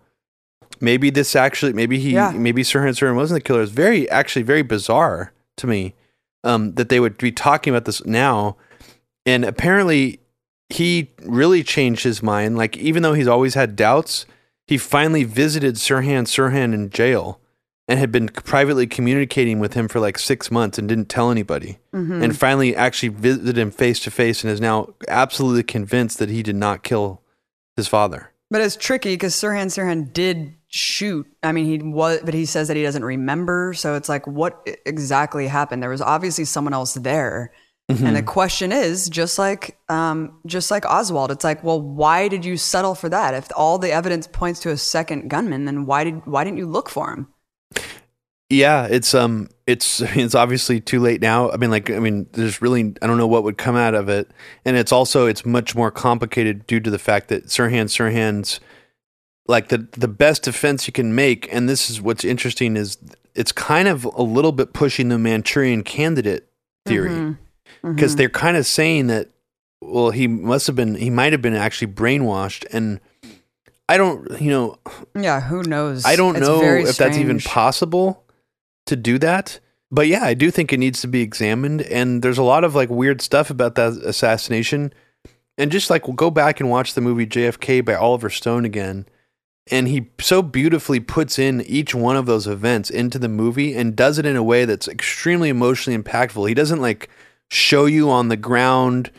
maybe this actually maybe he Yeah. maybe Sirhan Sirhan wasn't the killer is very actually very bizarre to me um, that they would be talking about this now and apparently he really changed his mind. Like even though he's always had doubts, he finally visited Sirhan Sirhan in jail and had been privately communicating with him for like six months and didn't tell anybody. And finally actually visited him face to face and is now absolutely convinced that he did not kill his father. But it's tricky because Sirhan Sirhan did shoot. I mean, he was, but he says that he doesn't remember. So it's like, what exactly happened? There was obviously someone else there. And the question is, just like, um, just like Oswald, it's like, well, why did you settle for that? If all the evidence points to a second gunman, then why did why didn't you look for him? Yeah, it's um, it's it's obviously too late now. I mean, like, I mean, there's really I don't know what would come out of it, and it's also it's much more complicated due to the fact that Sirhan Sirhan's like the the best defense you can make, and this is what's interesting is it's kind of a little bit pushing the Manchurian candidate theory mm-hmm. Mm-hmm. because they're kind of saying that well he must have been he might have been actually brainwashed and I don't you know Yeah, who knows? I don't It's know if that's even possible to do that. But yeah, I do think it needs to be examined. And there's a lot of like weird stuff about that assassination. And just like we'll go back and watch the movie JFK by Oliver Stone again. And he so beautifully puts in each one of those events into the movie and does it in a way that's extremely emotionally impactful. He doesn't like show you on the ground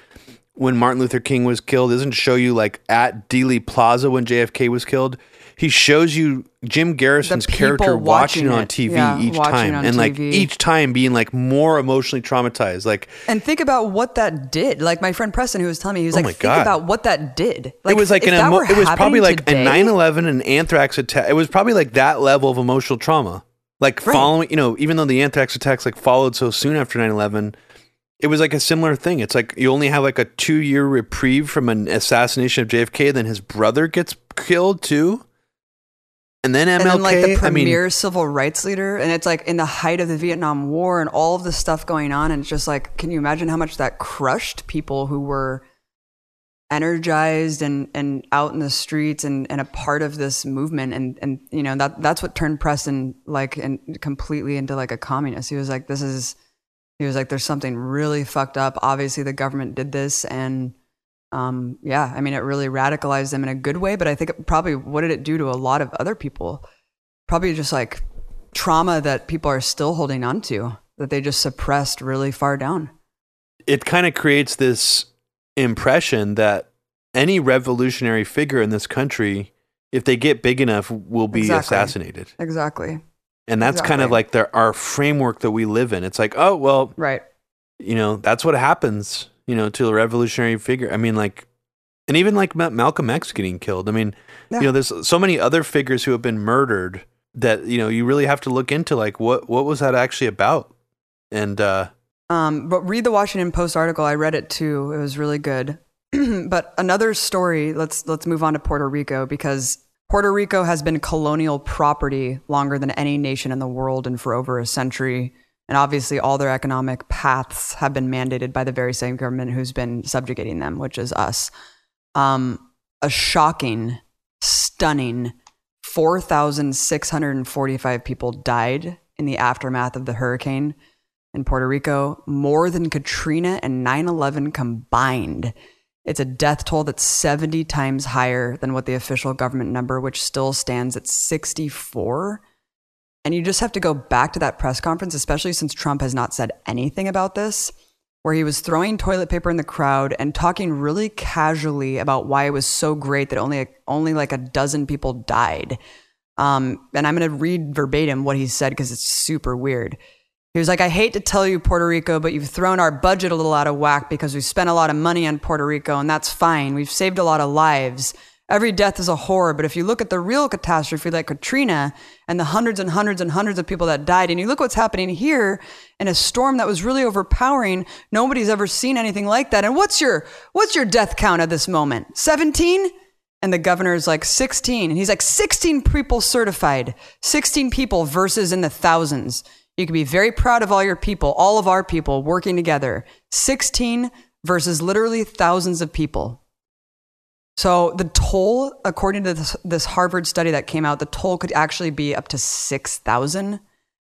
when Martin Luther King was killed. He doesn't show you like at Dealey Plaza when JFK was killed. He shows you Jim Garrison's character watching, watching on. TV Yeah, each time, and like each time being like more emotionally traumatized. Like And think about what that did. Like my friend Preston, who was telling me, he was Oh like, think God. about what that did. it was like an emo- it was probably like today- a 9-11 an anthrax attack it was probably like that level of emotional trauma like Right. following you know even though the anthrax attacks like followed so soon after 9-11 it was like a similar thing it's like you only have like a two year reprieve from an assassination of jfk then his brother gets killed too and then MLK, and then like the I mean, premier civil rights leader, and it's like in the height of the Vietnam War and all of the stuff going on, and it's just like, can you imagine how much that crushed people who were energized and and out in the streets and and a part of this movement, and and you know that that's what turned Preston like and completely into like a communist. He was like, this is, he was like, there's something really fucked up. Obviously, the government did this, and um, yeah, I mean, it really radicalized them in a good way, but I think it probably what did it do to a lot of other people? Probably just like trauma that people are still holding on to that they just suppressed really far down. it kind of creates this impression that any revolutionary figure in this country, if they get big enough, will be Exactly. assassinated. Exactly. And that's kind of like the, our framework that we live in. It's like, oh, well, Right. you know, that's what happens, you know, to a revolutionary figure. I mean, like, and even like Malcolm X getting killed. I mean, Yeah. you know, there's so many other figures who have been murdered that, you know, you really have to look into like, what, what was that actually about? And, uh, Um, but read the Washington Post article. I read it too. It was really good. but another story. Let's let's move on to Puerto Rico because Puerto Rico has been colonial property longer than any nation in the world and for over a century. And obviously, all their economic paths have been mandated by the very same government who's been subjugating them, which is us. Um, a shocking, stunning 4,645 people died in the aftermath of the hurricane in Puerto Rico, more than Katrina and 9 11 combined. It's a death toll that's 70 times higher than what the official government number, which still stands at 64. And you just have to go back to that press conference, especially since Trump has not said anything about this, where he was throwing toilet paper in the crowd and talking really casually about why it was so great that only only like a dozen people died. Um, and I'm going to read verbatim what he said because it's super weird. He was like, I hate to tell you, Puerto Rico, but you've thrown our budget a little out of whack because we've spent a lot of money on Puerto Rico, and that's fine. We've saved a lot of lives. Every death is a horror, but if you look at the real catastrophe like Katrina and the hundreds and hundreds and hundreds of people that died, and you look what's happening here in a storm that was really overpowering, nobody's ever seen anything like that. And what's your what's your death count at this moment? 17? And the governor's like 16. And he's like 16 people certified, 16 people versus in the thousands. You can be very proud of all your people, all of our people working together. 16 versus literally thousands of people. So the toll, according to this, this Harvard study that came out, the toll could actually be up to 6,000.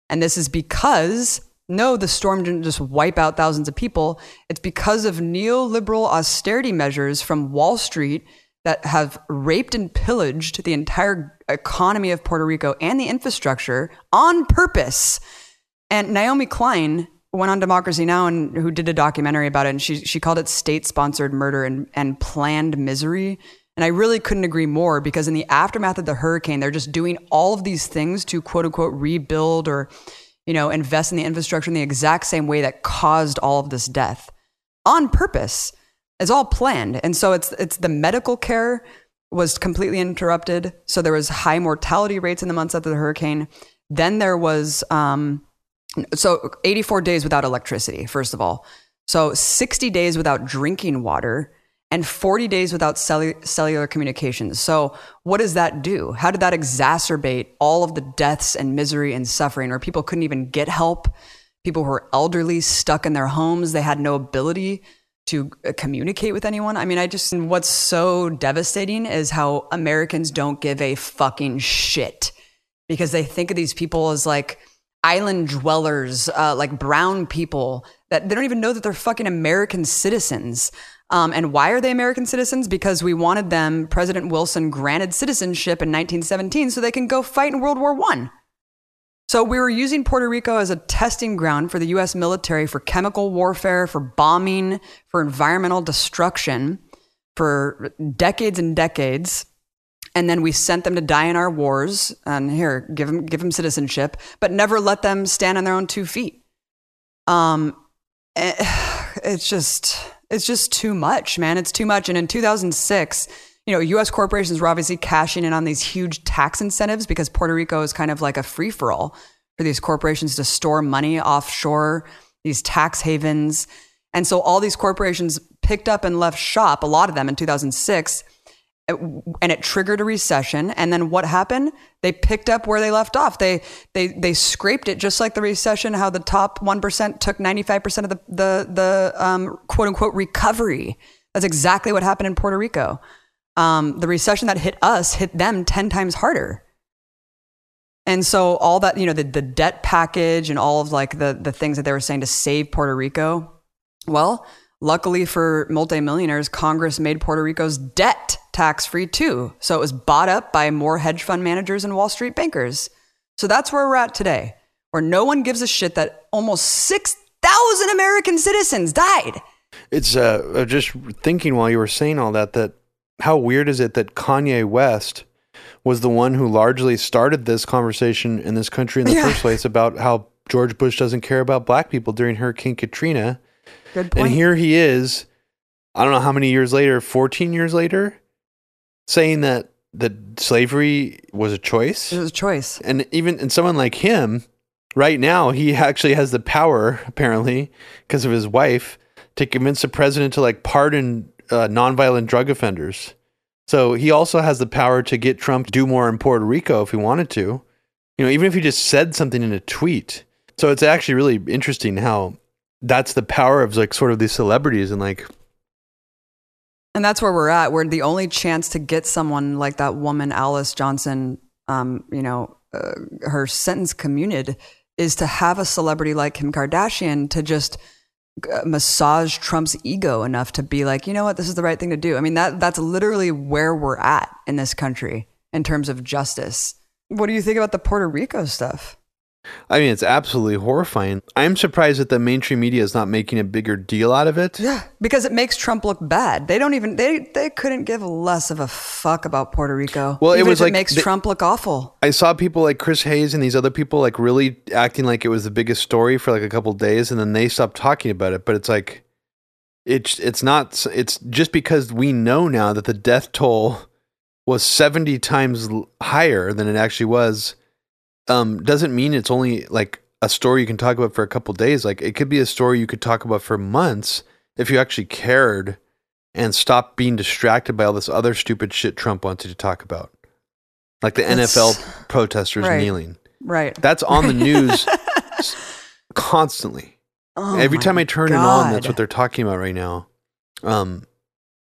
And this is because no, the storm didn't just wipe out thousands of people. It's because of neoliberal austerity measures from Wall Street that have raped and pillaged the entire economy of Puerto Rico and the infrastructure on purpose. And Naomi Klein went on Democracy Now! and who did a documentary about it, and she she called it state-sponsored murder and, and planned misery. And I really couldn't agree more because in the aftermath of the hurricane, they're just doing all of these things to quote unquote rebuild or, you know, invest in the infrastructure in the exact same way that caused all of this death on purpose. It's all planned. And so it's it's the medical care was completely interrupted. So there was high mortality rates in the months after the hurricane. Then there was um, so 84 days without electricity, first of all. So 60 days without drinking water and 40 days without cellu- cellular communications. So, what does that do? How did that exacerbate all of the deaths and misery and suffering where people couldn't even get help? People who were elderly, stuck in their homes, they had no ability to uh, communicate with anyone. I mean, I just, what's so devastating is how Americans don't give a fucking shit because they think of these people as like, island dwellers, uh, like brown people that they don't even know that they're fucking American citizens. Um, and why are they American citizens? Because we wanted them, President Wilson granted citizenship in 1917 so they can go fight in World War One. So we were using Puerto Rico as a testing ground for the US military for chemical warfare, for bombing, for environmental destruction for decades and decades and then we sent them to die in our wars and here give them give them citizenship but never let them stand on their own two feet. Um eh, it's just it's just too much man. It's too much. And in 2006 you know us corporations were obviously cashing in on these huge tax incentives because puerto rico is kind of like a free-for-all for these corporations to store money offshore these tax havens. And so all these corporations picked up and left shop a lot of them in 2006 and it triggered a recession and then what happened? They picked up where they left off. They they they scraped it just like the recession how the top 1% took 95% of the the the um, quote unquote recovery. That's exactly what happened in Puerto Rico. Um, the recession that hit us hit them 10 times harder. And so all that you know the, the debt package and all of like the the things that they were saying to save Puerto Rico well Luckily for multimillionaires, Congress made Puerto Rico's debt tax free too. So it was bought up by more hedge fund managers and Wall Street bankers. So that's where we're at today, where no one gives a shit that almost 6,000 American citizens died. It's uh, just thinking while you were saying all that, that how weird is it that Kanye West was the one who largely started this conversation in this country in the yeah. first place about how George Bush doesn't care about black people during Hurricane Katrina Good point. And here he is, I don't know how many years later, 14 years later, saying that that slavery was a choice. It was a choice. And even and someone like him, right now, he actually has the power, apparently, because of his wife, to convince the president to like pardon uh, nonviolent drug offenders. So he also has the power to get Trump to do more in Puerto Rico if he wanted to. You know, even if he just said something in a tweet. So it's actually really interesting how that's the power of like sort of these celebrities and like and that's where we're at. Where the only chance to get someone like that woman alice johnson um, you know uh, her sentence commuted is to have a celebrity like kim kardashian to just uh, massage trump's ego enough to be like you know what? This is the right thing to do. I mean that that's literally where we're at in this country in terms of justice. What do you think about the puerto rico stuff I mean, it's absolutely horrifying. I'm surprised that the mainstream media is not making a bigger deal out of it. Yeah, because it makes Trump look bad. They don't even they they couldn't give less of a fuck about Puerto Rico. Well, it was like it makes Trump look awful. I saw people like Chris Hayes and these other people like really acting like it was the biggest story for like a couple days, and then they stopped talking about it. But it's like it's it's not. It's just because we know now that the death toll was 70 times higher than it actually was um, doesn't mean it's only like a story you can talk about for a couple days. Like it could be a story you could talk about for months if you actually cared and stopped being distracted by all this other stupid shit Trump wanted to talk about. Like the That's, NFL protesters right, kneeling. Right. That's on the news constantly. Oh Every time I turn God. it on, that's what they're talking about right now. Um,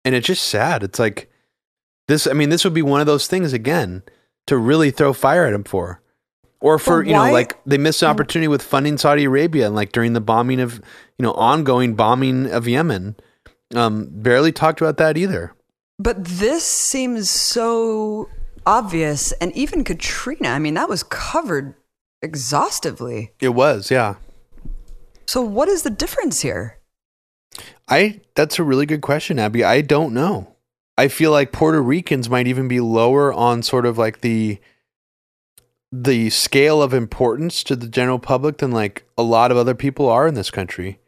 and it's just sad. It's like this. I mean, this would be one of those things again to really throw fire at him for. Or for you know like they missed an opportunity with funding Saudi Arabia and like during the bombing of you know ongoing bombing of Yemen. Um, barely talked about that either. But this seems so obvious. And even Katrina, I mean, that was covered exhaustively. It was, yeah. So, what is the difference here? I that's a really good question, Abby. I don't know. I feel like Puerto Ricans might even be lower on sort of like the the scale of importance to the general public than like a lot of other people are in this country.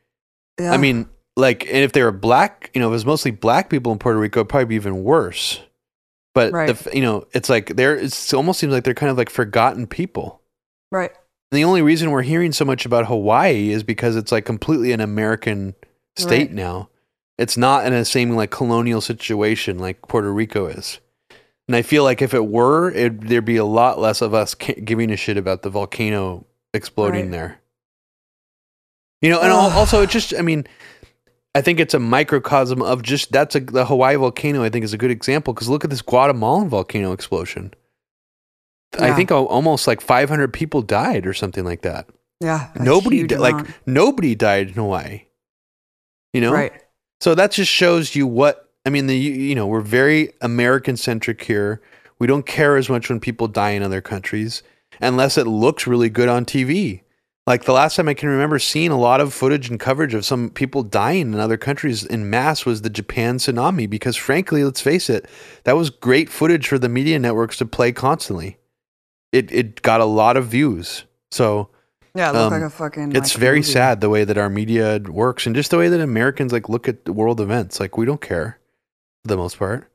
Yeah. I mean, like, and if they were black, you know, if it was mostly black people in Puerto Rico, it'd probably be even worse. But Right. the, you know, it's like they're it almost seems like they're kind of like forgotten people. right. And the only reason we're hearing so much about Hawaii is because it's like completely an American state Right. now. It's not in the same like colonial situation like Puerto Rico is. And I feel like if it were, it, there'd be a lot less of us ca- giving a shit about the volcano exploding Right. there. You know, and also it just, I mean, I think it's a microcosm of just that's a the Hawaii volcano. I think is a good example because look at this Guatemalan volcano explosion. I think almost like 500 people died or something like that Yeah. nobody di- like nobody died in Hawaii. You know, Right. so that just shows you what I mean. The you, know we're very American centric here. We don't care as much when people die in other countries unless it looks really good on TV. Like the last time I can remember seeing a lot of footage and coverage of some people dying in other countries in mass was the Japan tsunami. Because frankly, let's face it, that was great footage for the media networks to play constantly. It it got a lot of views. So Yeah. It Um, like a fucking. it's like, very movie. sad the way that our media works and just the way that Americans like look at world events. Like we don't care the most part.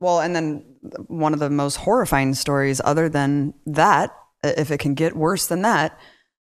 Well, and then one of the most horrifying stories, other than that, if it can get worse than that,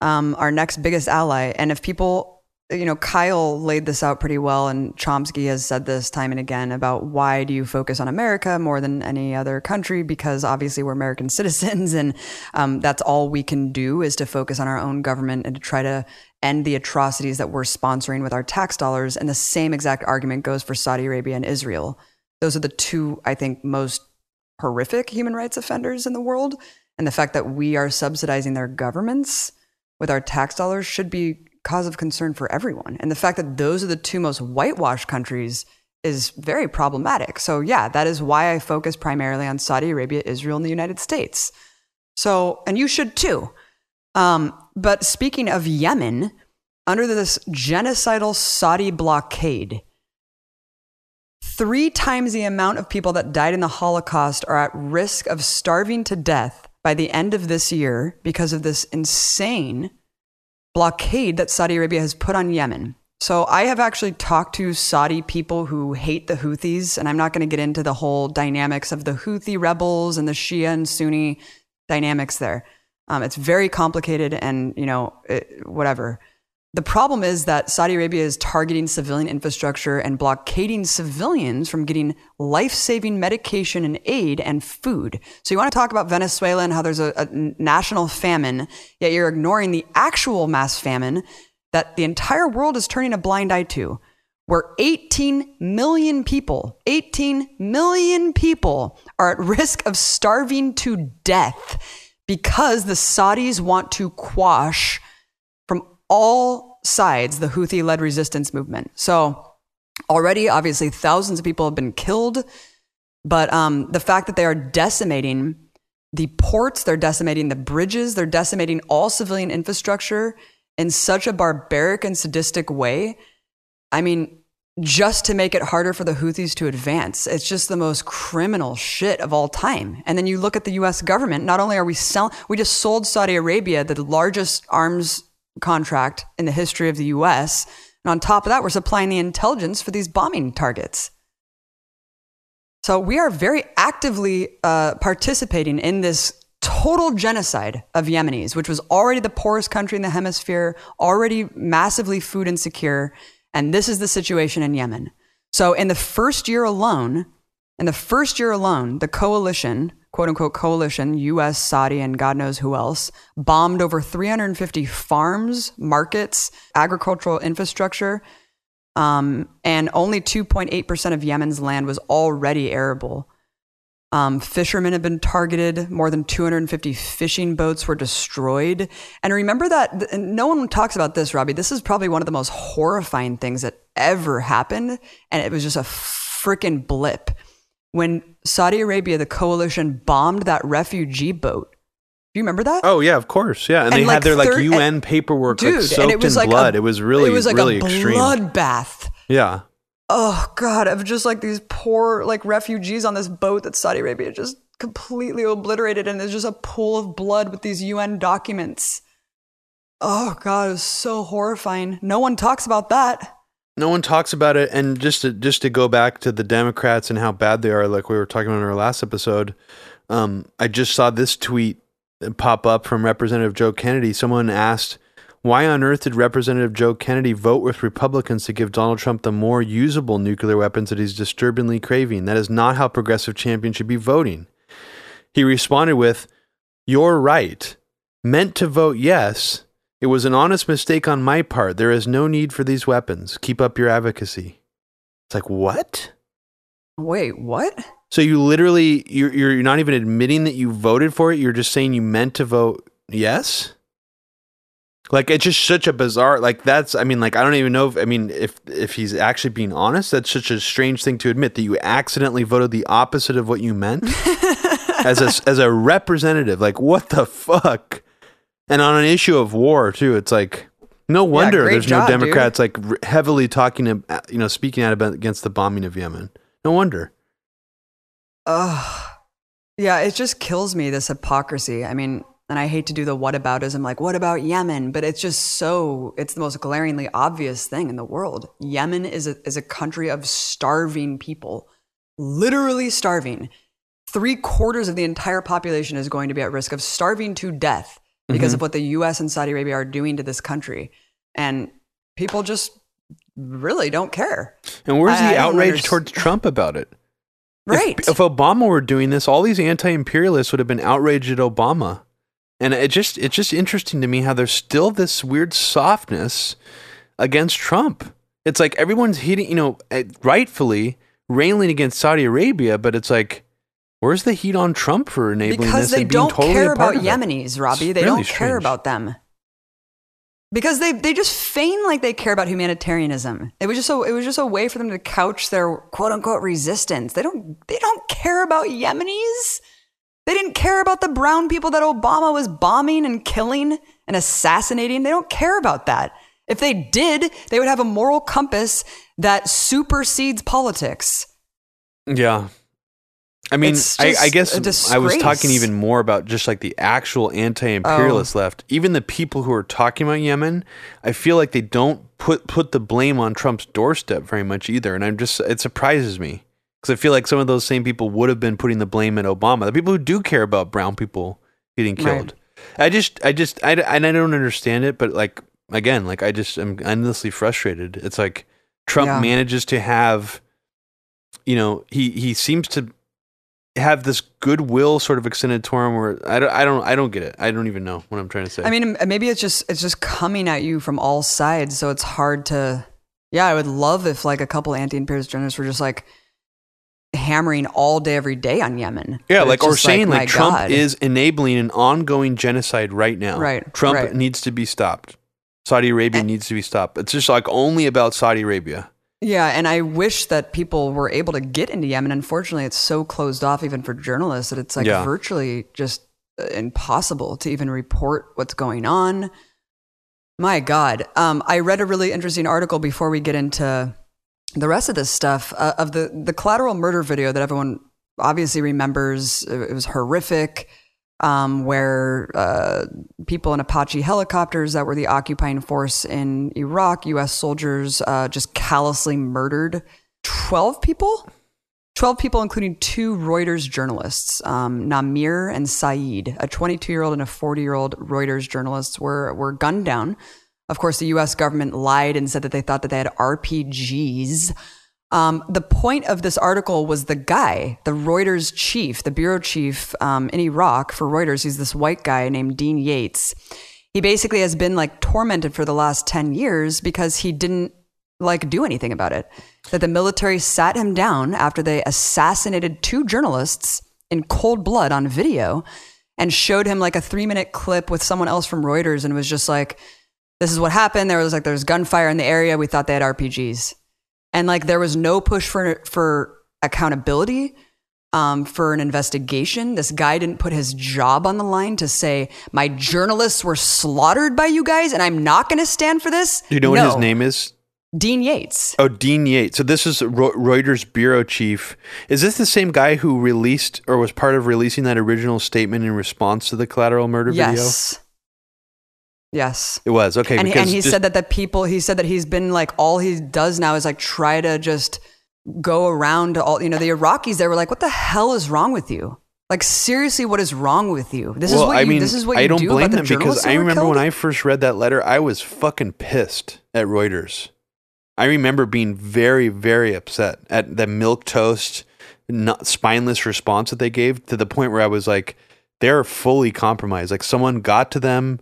um, our next biggest ally. And if people, you know, Kyle laid this out pretty well, and Chomsky has said this time and again about why do you focus on America more than any other country? Because obviously we're American citizens, and um, that's all we can do is to focus on our own government and to try to end the atrocities that we're sponsoring with our tax dollars. And the same exact argument goes for Saudi Arabia and Israel. Those are the two i think most horrific human rights offenders in the world and the fact that we are subsidizing their governments with our tax dollars should be cause of concern for everyone. And the fact that those are the two most whitewashed countries is very problematic. So yeah that is why i focus primarily on saudi arabia israel and the united states. So and you should too um, but speaking of yemen under this genocidal saudi blockade Three times the amount of people that died in the Holocaust are at risk of starving to death by the end of this year because of this insane blockade that Saudi Arabia has put on Yemen. So I have actually talked to Saudi people who hate the Houthis, and I'm not going to get into the whole dynamics of the Houthi rebels and the Shia and Sunni dynamics there. Um, it's very complicated, and you know, it, whatever. The problem is that Saudi Arabia is targeting civilian infrastructure and blockading civilians from getting life saving medication and aid and food. So, you want to talk about Venezuela and how there's a, a national famine, yet you're ignoring the actual mass famine that the entire world is turning a blind eye to, where 18 million people, 18 million people are at risk of starving to death because the Saudis want to quash from all sides the Houthi led resistance movement. So, already, obviously, thousands of people have been killed. But um, the fact that they are decimating the ports, they're decimating the bridges, they're decimating all civilian infrastructure in such a barbaric and sadistic way. I mean, just to make it harder for the Houthis to advance. It's just the most criminal shit of all time. And then you look at the US government, not only are we selling, we just sold Saudi Arabia the largest arms contract in the history of the US. And on top of that, we're supplying the intelligence for these bombing targets. So we are very actively uh, participating in this total genocide of Yemenis, which was already the poorest country in the hemisphere, already massively food insecure. And this is the situation in Yemen. So in the first year alone, in the first year alone, the coalition, quote unquote coalition, US, Saudi, and God knows who else, bombed over 350 farms, markets, agricultural infrastructure, um, and only 2.8% of Yemen's land was already arable. Um, fishermen have been targeted. More than 250 fishing boats were destroyed. And remember that no one talks about this, Robbie. This is probably one of the most horrifying things that ever happened. And it was just a freaking blip. When Saudi Arabia, the coalition, bombed that refugee boat. Do you remember that? Oh yeah, of course, yeah. And, And they like had their like UN paperwork Dude, like soaked it was in like blood. a- it was really, really extreme. it was like really a extreme. bloodbath. Yeah. Oh god of just like these poor like refugees on this boat that saudi arabia just completely obliterated and there's just a pool of blood with these un documents. Oh god it was so horrifying. No one talks about that. No one talks about it and just to just to go back to the democrats and how bad they are like we were talking about in our last episode um, i just saw this tweet pop up from representative joe kennedy. Someone asked why on earth did representative joe kennedy vote with republicans to give donald trump the more usable nuclear weapons that he's disturbingly craving that is not how progressive champions should be voting he responded with you're right meant to vote yes it was an honest mistake on my part. There is no need for these weapons. Keep up your advocacy. It's like, what? wait what So you literally, you're, you're not even admitting that you voted for it. You're just saying you meant to vote yes? Like, it's just such a bizarre, like, that's, I mean, like, I don't even know if, I mean, if, if he's actually being honest, that's such a strange thing to admit that you accidentally voted the opposite of what you meant as a, as a representative. Like, what the fuck? And on an issue of war too, it's like no wonder great there's job, no dude. Democrats like heavily talking, ab- you know, speaking out about against the bombing of Yemen. No wonder. Ugh. Yeah, it just kills me this hypocrisy. I mean, and I hate to do the whataboutism, like what about Yemen? But it's just so it's the most glaringly obvious thing in the world. Yemen is a is a country of starving people, literally starving. Three quarters of the entire population is going to be at risk of starving to death because mm-hmm. of what the U.S. and Saudi Arabia are doing to this country, and people just really don't care. And where's I- I the don't outrage towards Trump about it? If- Right? If, Obama were doing this, all these anti-imperialists would have been outraged at Obama. And it just it's just interesting to me how there's still this weird softness against Trump. It's like everyone's hitting, you know, eh, rightfully railing against Saudi Arabia, but it's like where's the heat on Trump for enabling because this they and being don't totally care about? Yemenis, Robbie. It's They really don't care strange. about them. Because they, they just feign like they care about humanitarianism. It was just a it was just a way for them to couch their quote unquote resistance. They don't they don't care about Yemenis. They didn't care about the brown people that Obama was bombing and killing and assassinating. They don't care about that. If they did, they would have a moral compass that supersedes politics. Yeah. I mean, I, I guess I was talking even more about just like the actual anti-imperialist Oh. left. Even the people who are talking about Yemen, I feel like they don't put put the blame on Trump's doorstep very much either. And I'm just it surprises me because I feel like some of those same people would have been putting the blame at Obama. The people who do care about brown people getting Right. killed. I just, I just, I, and I don't understand it. But like again, like I just am endlessly frustrated. It's like Trump Yeah. manages to have you know, he he seems to have this goodwill sort of extended to him where I don't I don't I don't get it. I don't even know what I'm trying to say. I mean, maybe it's just it's just coming at you from all sides, so it's hard to. Yeah, I would love if like a couple anti-imperialist journalists were just like hammering all day every day on Yemen. yeah, But like or saying my like Trump God. is enabling an ongoing genocide right now. Right, Trump right. needs to be stopped. Saudi Arabia And- needs to be stopped. It's just like only about Saudi Arabia. Yeah, and I wish that people were able to get into Yemen. Unfortunately, it's so closed off even for journalists that it's like Yeah. virtually just uh, impossible to even report what's going on. My God, um, I read a really interesting article before we get into the rest of this stuff uh, of the the collateral murder video that everyone obviously remembers. It was horrific. Um, where uh, people in Apache helicopters that were the occupying force in Iraq, U.S. soldiers, uh, just callously murdered 12 people? 12 people, including two Reuters journalists, um, Namir and Saeed, a 22 year old and a 40 year old Reuters journalists, were, were gunned down. Of course, the US government lied and said that they thought that they had RPGs. Um, the point of this article was the guy, the Reuters chief, the bureau chief um, in Iraq for Reuters. He's this white guy named Dean Yates. He basically has been like tormented for the last 10 years because he didn't like do anything about it. That the military sat him down after they assassinated two journalists in cold blood on video and showed him like a three minute clip with someone else from Reuters and was just like, this is what happened. There was like, there's gunfire in the area. We thought they had RPGs. And like, there was no push for, for accountability, um, for an investigation. This guy didn't put his job on the line to say, my journalists were slaughtered by you guys and I'm not going to stand for this. Do you know what his name is? Dean Yates. Oh, Dean Yates. So this is Reuters bureau chief. Is this the same guy who released or was part of releasing that original statement in response to the collateral murder video? Yes. Yes. It was okay. and, he- and he just- said that the people he said that he's been like all he does now is like try to just go around to all you know the Iraqis they were like what the hell is wrong with you like seriously what is wrong with you this is what I you mean, this is what I you don't do blame them because I remember killed? when I first read that letter, I was fucking pissed at Reuters. I remember being very, very upset at the milk toast, not spineless response that they gave to the point where I was like, they're fully compromised. Like someone got to them.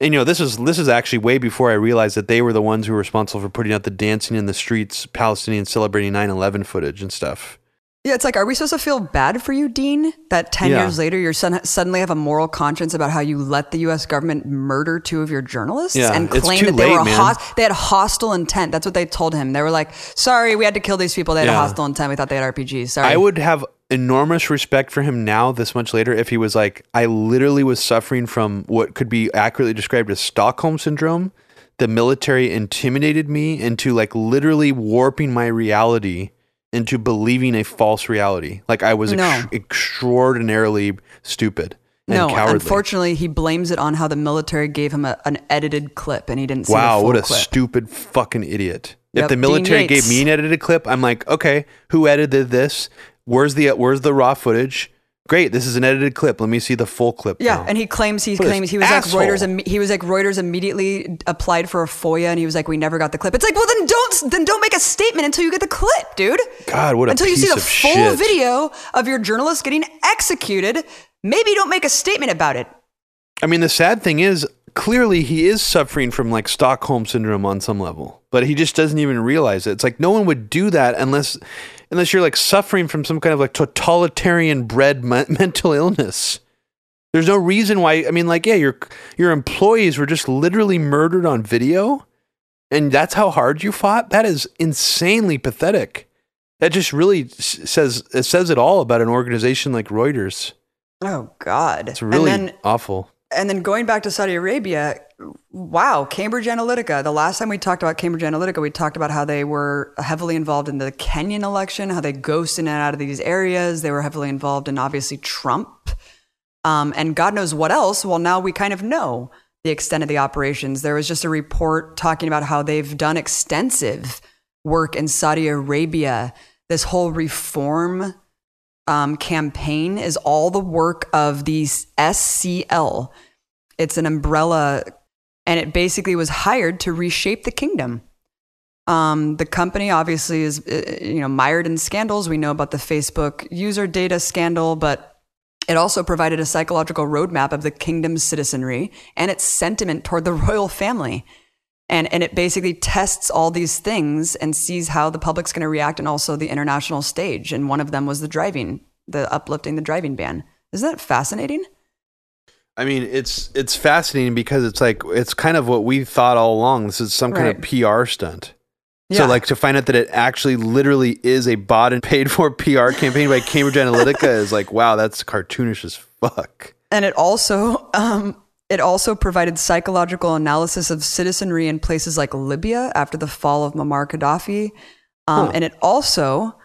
And you know, this is this is actually way before I realized that they were the ones who were responsible for putting out the dancing in the streets, Palestinians celebrating 9/11 footage and stuff. yeah it's like are we supposed to feel bad for you Dean that 10 Yeah. years later you son- suddenly have a moral conscience about how you let the US government murder two of your journalists Yeah, and claim that they late, were man. hos- they had hostile intent. That's what they told him. They were like sorry we had to kill these people. They had a hostile intent. We thought they had RPGs sorry. I would have enormous respect for him now, this much later, if he was like, I literally was suffering from what could be accurately described as Stockholm syndrome. The military intimidated me into like literally warping my reality into believing a false reality. Like I was No. ex- extraordinarily stupid and no, cowardly. unfortunately, he blames it on how the military gave him a, an edited clip, and he didn't see Wow, full what a clip. stupid fucking idiot. Yep, if the military gave me an edited clip, I'm like, okay, who edited this? Where's the where's the raw footage? Great, this is an edited clip. Let me see the full clip. yeah, now. and he claims he What claims he was asshole. like Reuters. He was like Reuters immediately applied for a FOIA, and he was like, "We never got the clip." It's like, well, then don't then don't make a statement until you get the clip, dude. God, what a until you see the full shit. video of your journalist getting executed. Maybe don't make a statement about it. I mean, the sad thing is, clearly he is suffering from like Stockholm syndrome on some level, but he just doesn't even realize it. It's like no one would do that unless, unless you're like suffering from some kind of like totalitarian bred me- mental illness. There's no reason why. I mean, like, yeah, your your employees were just literally murdered on video, and that's how hard you fought. That is insanely pathetic. That just really says it says it all about an organization like Reuters. Oh God, It's really then, awful. And then going back to Saudi Arabia, wow, Cambridge Analytica. The last time we talked about Cambridge Analytica, we talked about how they were heavily involved in the Kenyan election, how they ghosted in and out of these areas. They were heavily involved in obviously Trump, um, and God knows what else. Well, now we kind of know the extent of the operations. There was just a report talking about how they've done extensive work in Saudi Arabia. This whole reform um, campaign is all the work of the SCL. It's an umbrella, and it basically was hired to reshape the kingdom. Um, the company obviously is, uh, you know, mired in scandals. We know about the Facebook user data scandal, but it also provided a psychological roadmap of the kingdom's citizenry and its sentiment toward the royal family. And, and it basically tests all these things and sees how the public's going to react and also the international stage. And one of them was the driving, the uplifting the driving ban. Isn't that fascinating? I mean, it's it's fascinating because it's like it's kind of what we thought all along. This is some kind of PR stunt. Yeah. So like to find out that it actually literally is a bought and paid for PR campaign by Cambridge Analytica is like, wow, that's cartoonish as fuck. and it also um, it also provided psychological analysis of citizenry in places like Libya after the fall of Muammar Gaddafi, um, Huh. and it also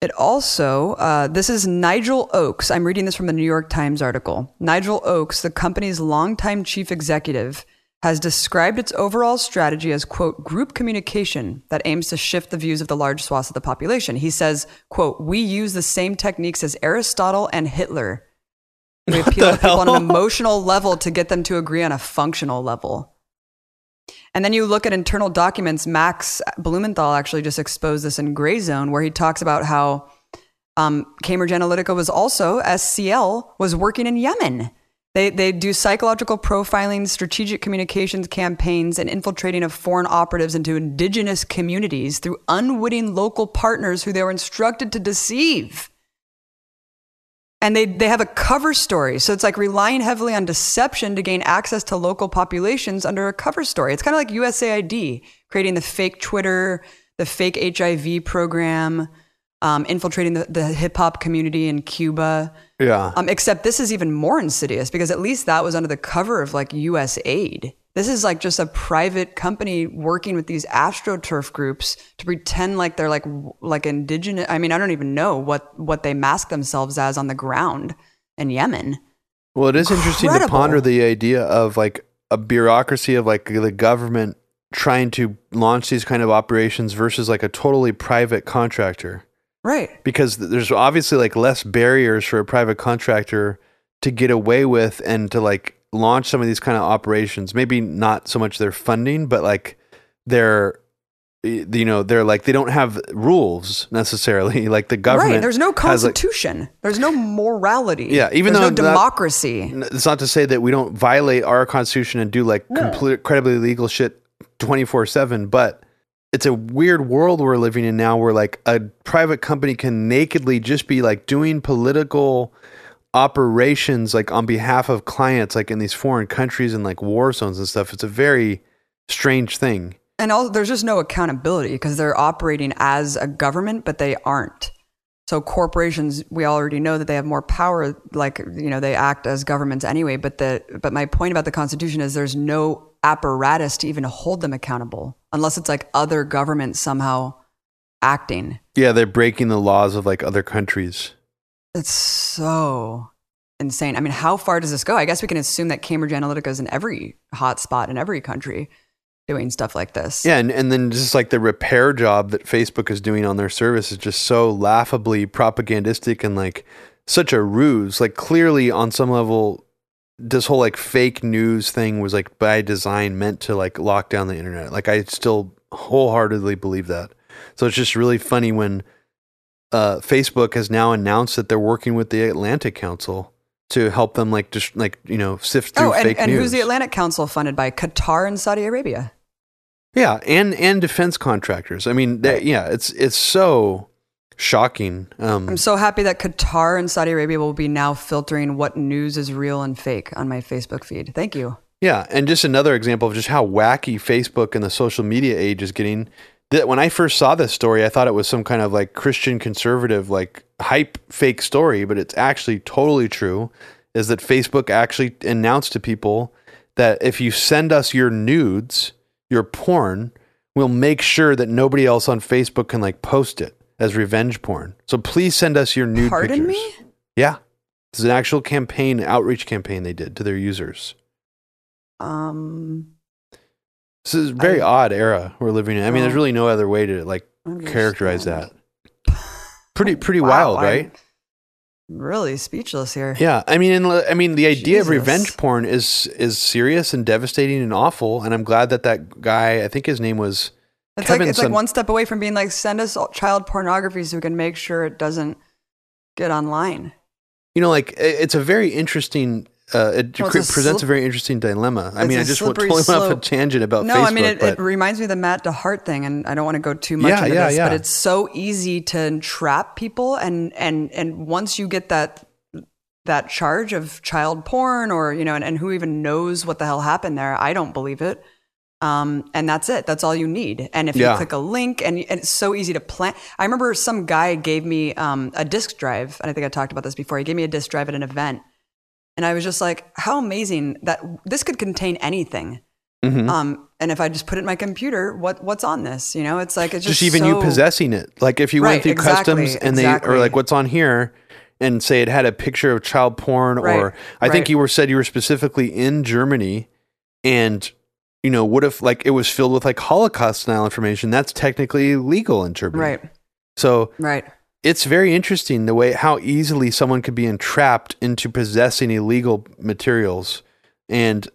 it also uh, this is Nigel Oakes. I'm reading this from the New York Times article. Nigel Oakes, the company's longtime chief executive, has described its overall strategy as quote group communication that aims to shift the views of the large swaths of the population. He says, quote, we use the same techniques as Aristotle and Hitler. We appeal to people on an emotional level to get them to agree on a functional level. And then you look at internal documents. Max Blumenthal actually just exposed this in Gray Zone, where he talks about how um, Cambridge Analytica was also SCL was working in Yemen. They they do psychological profiling, strategic communications campaigns, and infiltrating of foreign operatives into indigenous communities through unwitting local partners who they were instructed to deceive. And they they have a cover story. So it's like relying heavily on deception to gain access to local populations under a cover story. It's kind of like usaid creating the fake twitter the fake hiv program um, infiltrating the, the hip-hop community in cuba. Yeah. um, except this is even more insidious because at least that was under the cover of like us aid this is like just a private company working with these astroturf groups to pretend like they're like like indigenous i mean i don't even know what what they mask themselves as on the ground in yemen. Well, it is interesting to ponder the idea of like a bureaucracy of like the government trying to launch these kind of operations versus like a totally private contractor. right. Because there's obviously like less barriers for a private contractor to get away with and to like launch some of these kind of operations. Maybe not so much their funding, but like their you know, they're like they don't have rules necessarily. Like the government right there's no has, like- constitution there's no morality Yeah, even there's though no democracy N- It's not to say that we don't violate our constitution and do like complete, incredibly illegal shit 24 7, but it's a weird world we're living in now where like a private company can nakedly just be like doing political operations like on behalf of clients like in these foreign countries and like war zones and stuff. It's a very strange thing. and all, there's just no accountability because they're operating as a government, but they aren't. So corporations, we already know that they have more power. Like you know, they act as governments anyway. But the but my point about the Constitution is there's no apparatus to even hold them accountable unless it's like other governments somehow acting. Yeah, they're breaking the laws of like other countries. It's so insane. I mean, how far does this go? I guess we can assume that Cambridge Analytica is in every hotspot in every country doing stuff like this. Yeah, and, and then just like the repair job that Facebook is doing on their service is just so laughably propagandistic and like such a ruse. Like clearly on some level, this whole like fake news thing was like by design meant to like lock down the internet. Like I still wholeheartedly believe that. So it's just really funny when uh, Facebook has now announced that they're working with the Atlantic Council to help them like just like you know sift through Oh, and, fake and news. who's the Atlantic Council funded by? Qatar and Saudi Arabia. Yeah, and and defense contractors. I mean, they- Right. yeah, it's it's so shocking. Um, I'm so happy that Qatar and Saudi Arabia will be now filtering what news is real and fake on my Facebook feed. Thank you. yeah, and just another example of just how wacky Facebook and the social media age is getting. That when I first saw this story, I thought it was some kind of like Christian conservative like hype fake story, but it's actually totally true. Is that Facebook actually announced to people that if you send us your nudes, your porn, we'll make sure that nobody else on Facebook can like post it as revenge porn. So please send us your nude Pardon pictures. me? Yeah. Is an actual campaign, outreach campaign they did to their users. Um, This is a very I- odd era we're living in. I mean, there's really no other way to like characterize that. Pretty pretty Wow, wild, I'm right? Really speechless here. Yeah. I mean, and, I mean, the idea of revenge porn is is serious and devastating and awful. And I'm glad that that guy, I think his name was It's Kevin like it's like one step away from being like send us all child pornography so we can make sure it doesn't get online. you know, like it's a very interesting. Uh, it Well, it's a presents a very interesting dilemma. I mean, I just went, totally went off a tangent about no, Facebook. I mean it, it reminds me of the Matt DeHart thing, and I don't want to go too much Yeah, into yeah, this, yeah. but it's so easy to entrap people, and and and once you get that that charge of child porn, or you know, and, and who even knows what the hell happened there? I don't believe it. Um, and that's it. That's all you need. And if Yeah. you click a link, and, and it's so easy to plan. I remember some guy gave me um, a disk drive, and I think I talked about this before. He gave me a disk drive at an event, and I was just like, "How amazing that this could contain anything." Mhm. Um, and if I just put it in my computer, what what's on this? You know, it's like it's just, just, even you possessing it. Like if you Right, went through exactly, customs and they exactly. or like what's on here and say it had a picture of child porn Right, or I think you were said you were specifically in Germany and you know, what if like it was filled with like Holocaust style information? That's technically legal in Germany. Right, So right. It's very interesting the way how easily someone could be entrapped into possessing illegal materials and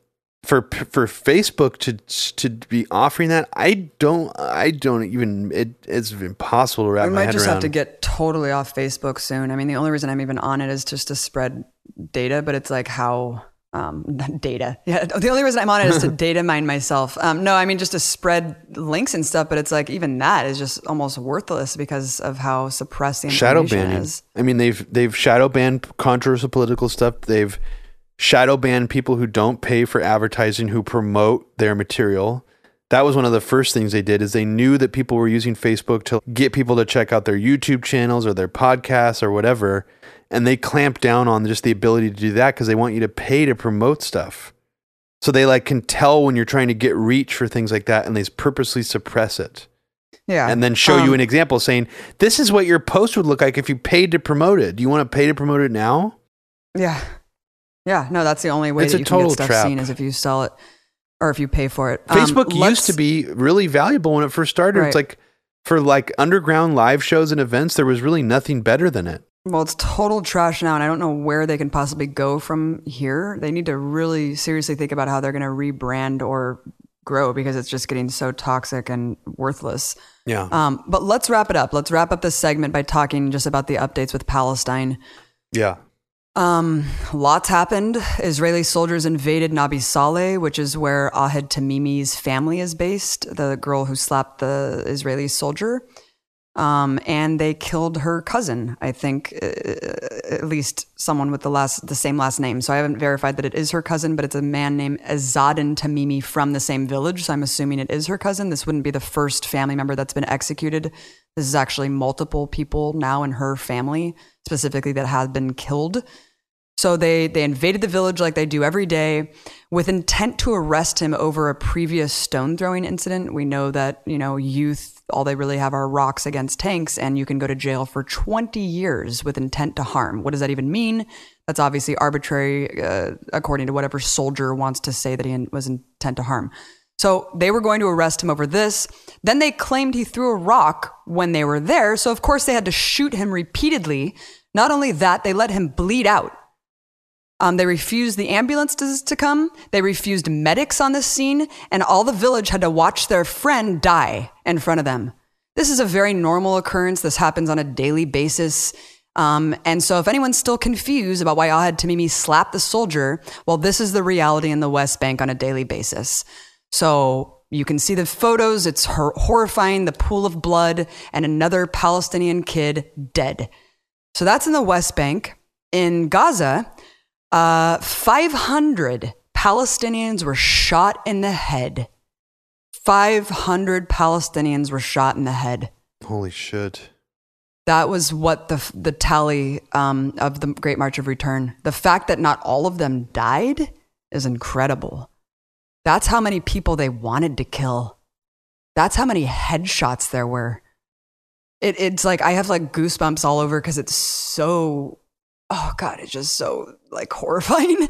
for for Facebook to to be offering that I don't I don't even it, it's impossible to wrap We my might head just around. have to get totally off Facebook soon. I mean, the only reason I'm even on it is just to spread data, but it's like how um, data. Yeah, the only reason I'm on it is to data mine myself. Um, no, I mean just to spread links and stuff. But it's like even that is just almost worthless because of how suppressed the shadow banning. is. I mean, they've they've shadow banned controversial political stuff. They've shadow banned people who don't pay for advertising who promote their material. That was one of the first things they did is they knew that people were using Facebook to get people to check out their YouTube channels or their podcasts or whatever, and they clamped down on just the ability to do that because they want you to pay to promote stuff. So they like can tell when you're trying to get reach for things like that and they purposely suppress it Yeah, and then show you Um, an example saying this is what your post would look like if you paid to promote it. Do you want to pay to promote it now? Yeah. Yeah. No, that's the only way It's that a you can get stuff trap. seen is if you sell it or if you pay for it. Um, Facebook used to be really valuable when it first started. It's like for like underground live shows and events, there was really nothing better than it. Well, it's total trash now, and I don't know where they can possibly go from here. They need to really seriously think about how they're going to rebrand or grow because it's just getting so toxic and worthless. Yeah. Um, but let's wrap it up. Let's wrap up this segment by talking just about the updates with Palestine. yeah. Um, lots happened. Israeli soldiers invaded Nabi Saleh, which is where Ahed Tamimi's family is based, the girl who slapped the Israeli soldier. Um, and they killed her cousin, I think, uh, at least someone with the last, the same last name. So I haven't verified that it is her cousin, but it's a man named Azadin Tamimi from the same village. So I'm assuming it is her cousin. This wouldn't be the first family member that's been executed. This is actually multiple people now in her family, specifically that have been killed. So they they invaded the village like they do every day with intent to arrest him over a previous stone throwing incident. We know that, you know, youth all they really have are rocks against tanks and you can go to jail for 20 years with intent to harm. What does that even mean? That's obviously arbitrary uh, according to whatever soldier wants to say that he was intent to harm. So they were going to arrest him over this. Then they claimed he threw a rock when they were there. So, of course, they had to shoot him repeatedly. Not only that, they let him bleed out. Um, they refused the ambulance to, come. They refused medics on this scene, and all the village had to watch their friend die in front of them. This is a very normal occurrence. This happens on a daily basis. Um, and so, if anyone's still confused about why Ahed Tamimi slapped the soldier, well, this is the reality in the West Bank on a daily basis. So, you can see the photos. It's hor- horrifying the pool of blood and another Palestinian kid dead. So, that's in the West Bank. In Gaza, uh, 500 Palestinians were shot in the head. 500 Palestinians were shot in the head. Holy shit. That was what the the tally um, of the Great March of Return. The fact that not all of them died is incredible. That's how many people they wanted to kill. That's how many headshots there were. It, it's like I have like goosebumps all over because it's so oh god, it's just so like horrifying.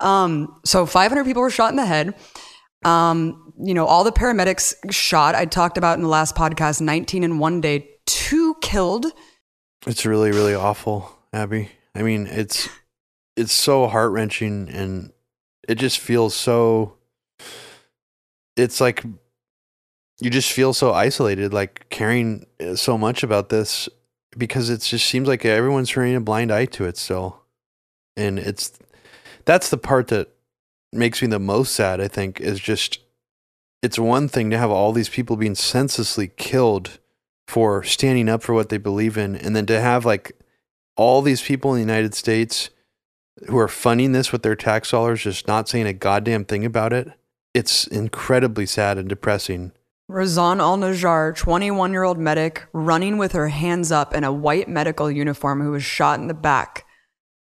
Um, so 500 people were shot in the head. Um, you know, all the paramedics shot. I talked about in the last podcast, 19 in one day, two killed. It's really, really awful, Abby. I mean, it's it's so heart wrenching and it just feels so it's like you just feel so isolated, like caring uh, so much about this because it just seems like everyone's turning a blind eye to it still. And it's that's the part that makes me the most sad, I think, is just it's one thing to have all these people being senselessly killed for standing up for what they believe in and then to have like all these people in the United States who are funding this with their tax dollars just not saying a goddamn thing about it. It's incredibly sad and depressing. Razan Al Najjar, 21 year old medic, running with her hands up in a white medical uniform who was shot in the back.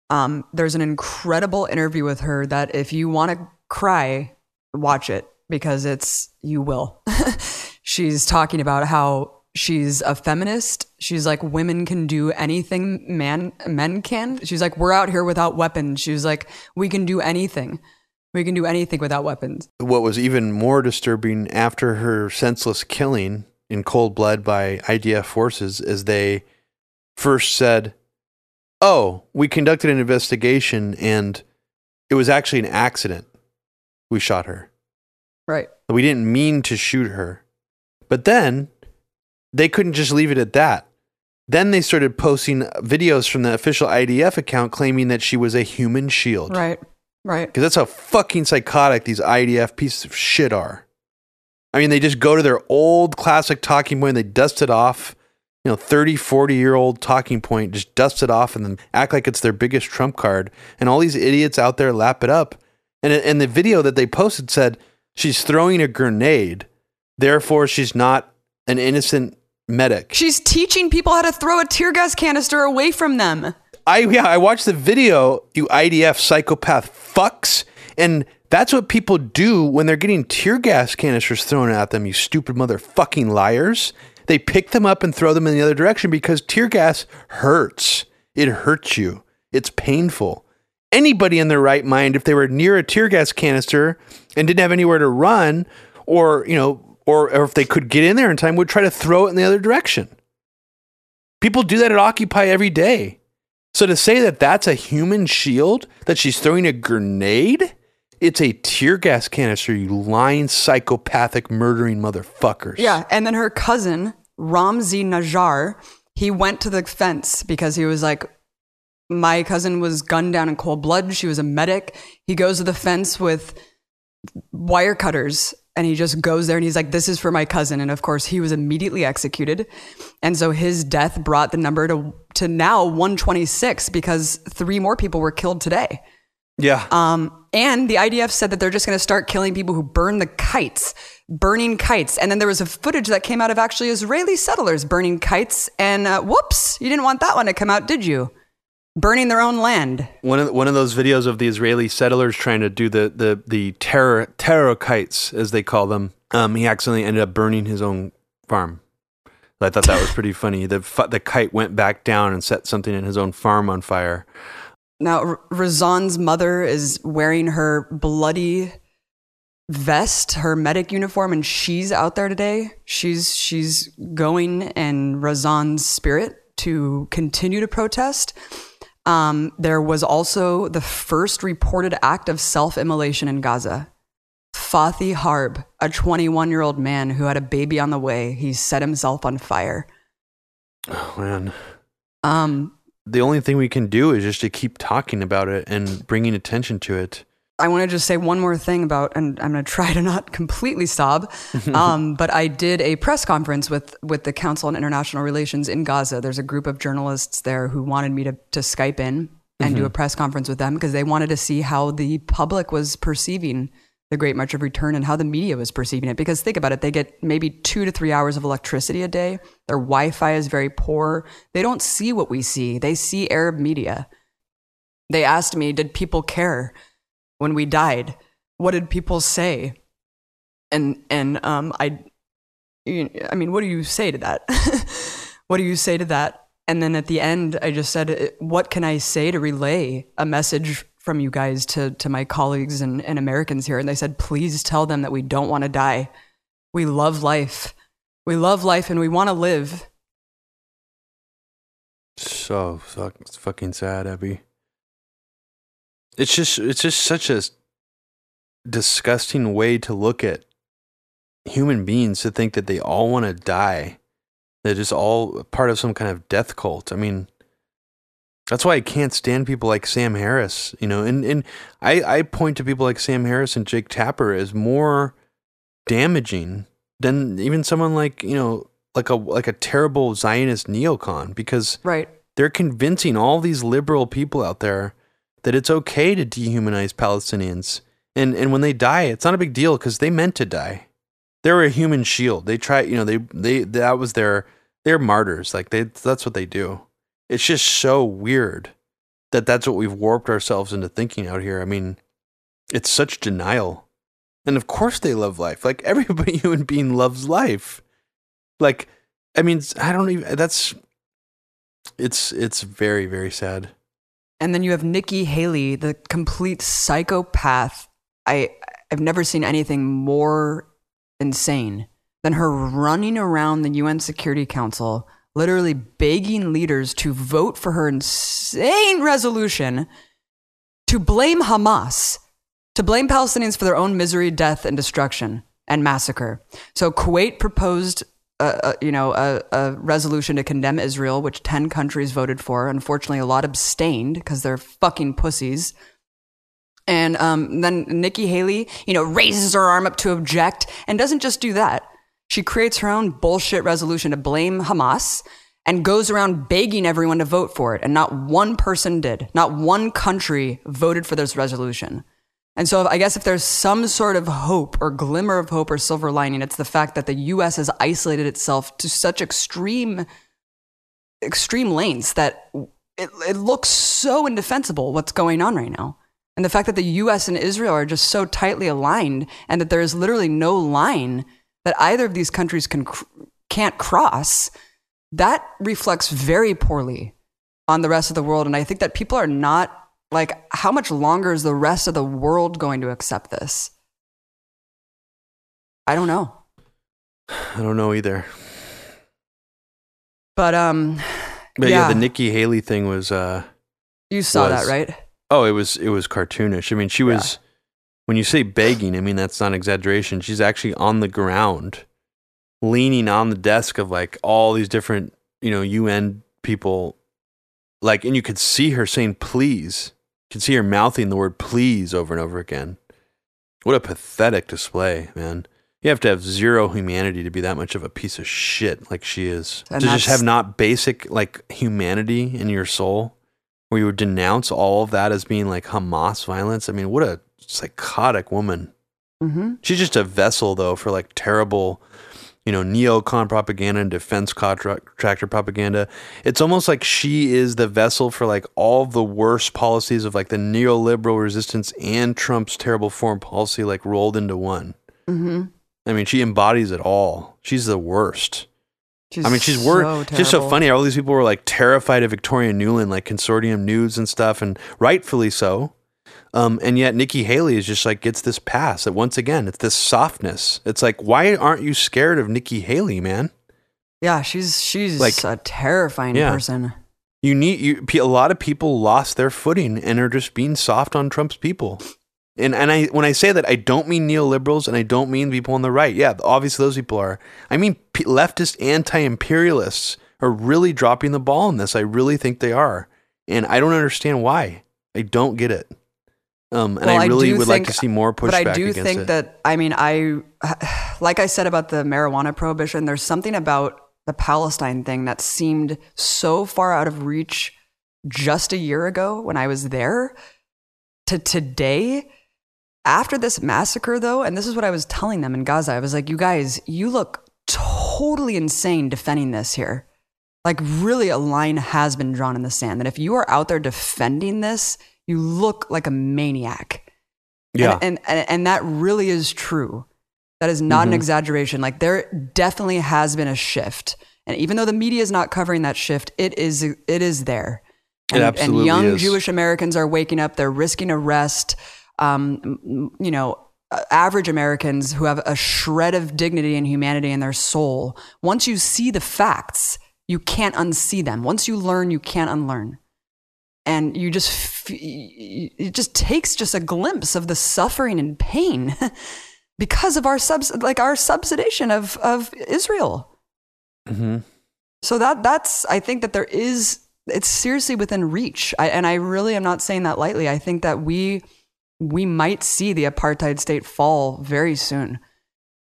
Um, there's an incredible interview with her that if you want to cry, watch it because it's, you will. she's talking about how she's a feminist. She's like, women can do anything man, men can. She's like, we're out here without weapons. She's like, we can do anything. We can do anything without weapons. What was even more disturbing after her senseless killing in cold blood by IDF forces is they first said, Oh, we conducted an investigation and it was actually an accident. We shot her. Right. We didn't mean to shoot her. But then they couldn't just leave it at that. Then they started posting videos from the official IDF account claiming that she was a human shield. Right. Right. Because that's how fucking psychotic these IDF pieces of shit are. I mean, they just go to their old classic talking point, they dust it off, you know, 30, 40 year old talking point, just dust it off and then act like it's their biggest trump card. And all these idiots out there lap it up. And, and the video that they posted said she's throwing a grenade, therefore she's not an innocent medic. She's teaching people how to throw a tear gas canister away from them. I yeah, I watched the video, you IDF psychopath fucks, and that's what people do when they're getting tear gas canisters thrown at them, you stupid motherfucking liars. They pick them up and throw them in the other direction because tear gas hurts. It hurts you. It's painful. Anybody in their right mind, if they were near a tear gas canister and didn't have anywhere to run, or you know, or, or if they could get in there in time, would try to throw it in the other direction. People do that at Occupy every day. So to say that that's a human shield, that she's throwing a grenade, it's a tear gas canister, you lying, psychopathic, murdering motherfuckers. Yeah. And then her cousin, Ramzi Najjar, he went to the fence because he was like, my cousin was gunned down in cold blood. She was a medic. He goes to the fence with wire cutters and he just goes there and he's like, This is for my cousin. And of course, he was immediately executed. And so his death brought the number to, to now 126 because three more people were killed today. Yeah. Um, and the IDF said that they're just going to start killing people who burn the kites, burning kites. And then there was a footage that came out of actually Israeli settlers burning kites. And uh, whoops, you didn't want that one to come out, did you? Burning their own land. One of one of those videos of the Israeli settlers trying to do the the the terror terror kites as they call them. Um, he accidentally ended up burning his own farm. I thought that was pretty funny. The the kite went back down and set something in his own farm on fire. Now, R- Razan's mother is wearing her bloody vest, her medic uniform, and she's out there today. She's she's going in Razan's spirit to continue to protest. Um, there was also the first reported act of self-immolation in Gaza. Fathi Harb, a 21-year-old man who had a baby on the way, he set himself on fire. Oh man. Um, the only thing we can do is just to keep talking about it and bringing attention to it. I want to just say one more thing about, and I'm going to try to not completely sob, um, but I did a press conference with with the Council on International Relations in Gaza. There's a group of journalists there who wanted me to to Skype in and do a press conference with them because they wanted to see how the public was perceiving the Great March of Return and how the media was perceiving it. Because think about it, they get maybe two to three hours of electricity a day. Their Wi-Fi is very poor. They don't see what we see. They see Arab media. They asked me, did people care? When we died what did people say? And and um i i mean what do you say to that? What do you say to that? And then at the end i just said what can i say to relay a message from you guys to to my colleagues and, and americans here? And they said please tell them that we don't want to die. We love life. We love life and we want to live. So fucking sad, Abby. It's just it's just such a disgusting way to look at human beings to think that they all want to die. They're just all part of some kind of death cult. I mean, that's why I can't stand people like Sam Harris, you know, and, and I, I point to people like Sam Harris and Jake Tapper as more damaging than even someone like, you know, like a like a terrible Zionist neocon because right. they're convincing all these liberal people out there that it's okay to dehumanize Palestinians. And and when they die, it's not a big deal because they meant to die. They were a human shield. They try, you know, they they that was their they're martyrs. Like they that's what they do. It's just so weird that that's what we've warped ourselves into thinking out here. I mean, it's such denial. And of course they love life. Like everybody human being loves life. Like I mean, I don't even that's it's it's very very sad. And then you have Nikki Haley, the complete psychopath. I I've never seen anything more insane than her running around the UN Security Council, literally begging leaders to vote for her insane resolution to blame Hamas, to blame Palestinians for their own misery, death, and destruction and massacre. So Kuwait proposed a, a, you know a, a, resolution to condemn Israel, which ten countries voted for. Unfortunately, a lot abstained because they're fucking pussies. And um, then Nikki Haley, you know, raises her arm up to object and doesn't just do that. She creates her own bullshit resolution to blame Hamas and goes around begging everyone to vote for it. And not one person did. Not one country voted for this resolution. And so I guess if there's some sort of hope or glimmer of hope or silver lining, it's the fact that the US has isolated itself to such extreme extreme lengths that it, it looks so indefensible what's going on right now. And the fact that the US and Israel are just so tightly aligned and that there is literally no line that either of these countries can can't cross, that reflects very poorly on the rest of the world. And I think that people are not like, how much longer is the rest of the world going to accept this? I don't know. I don't know either. But um, but yeah, yeah the Nikki Haley thing was. uh You saw was, that, right? Oh, it was it was cartoonish. I mean, she was. Yeah. When you say begging, I mean that's not exaggeration. She's actually on the ground, leaning on the desk of like all these different, you know, UN people, like, and you could see her saying "please." You can see her mouthing the word "please" over and over again. What a pathetic display, man. You have to have zero humanity to be that much of a piece of shit like she is. And to just have not basic like humanity in your soul, where you would denounce all of that as being like Hamas violence. I mean, what a psychotic woman. Mm-hmm. She's just a vessel though for like terrible, you know, neocon propaganda and defense contractor propaganda. It's almost like she is the vessel for like all the worst policies of like the neoliberal resistance and Trump's terrible foreign policy like rolled into one. Mm-hmm. I mean, she embodies it all. She's the worst. She's I mean, she's so Just so funny. All these people were like terrified of Victoria Nuland, like consortium news and stuff, and rightfully so. Um, and yet Nikki Haley is just like gets this pass. That once again, it's this softness. It's like, why aren't you scared of Nikki Haley, man? Yeah, she's she's like a terrifying yeah. person. You need you. A lot of people lost their footing and are just being soft on Trump's people. And and I when I say that I don't mean neoliberals and I don't mean people on the right. Yeah, obviously those people are. I mean p- leftist anti-imperialists are really dropping the ball in this. I really think they are. And I don't understand why. I don't get it. Um, and well, I really I would think, like to see more pushback. But I do think it. that I mean I like I said about the marijuana prohibition, there's something about the Palestine thing that seemed so far out of reach just a year ago when I was there to today after this massacre, though, and this is what I was telling them in Gaza, I was like, you guys, you look totally insane defending this here. Like, really, a line has been drawn in the sand that if you are out there defending this, you look like a maniac. Yeah. And, and, and that really is true. That is not mm-hmm. an exaggeration. Like, there definitely has been a shift. And even though the media is not covering that shift, it is, it is there. And, and young is. Jewish Americans are waking up, they're risking arrest um, you know, average Americans who have a shred of dignity and humanity in their soul, once you see the facts, you can't unsee them. Once you learn, you can't unlearn. And you just, it just takes just a glimpse of the suffering and pain because of our subs, like our subsidization of, of Israel. Mm-hmm. So that, that's, I think that there is, it's seriously within reach. I, and I really am not saying that lightly. I think that we, we might see the apartheid state fall very soon.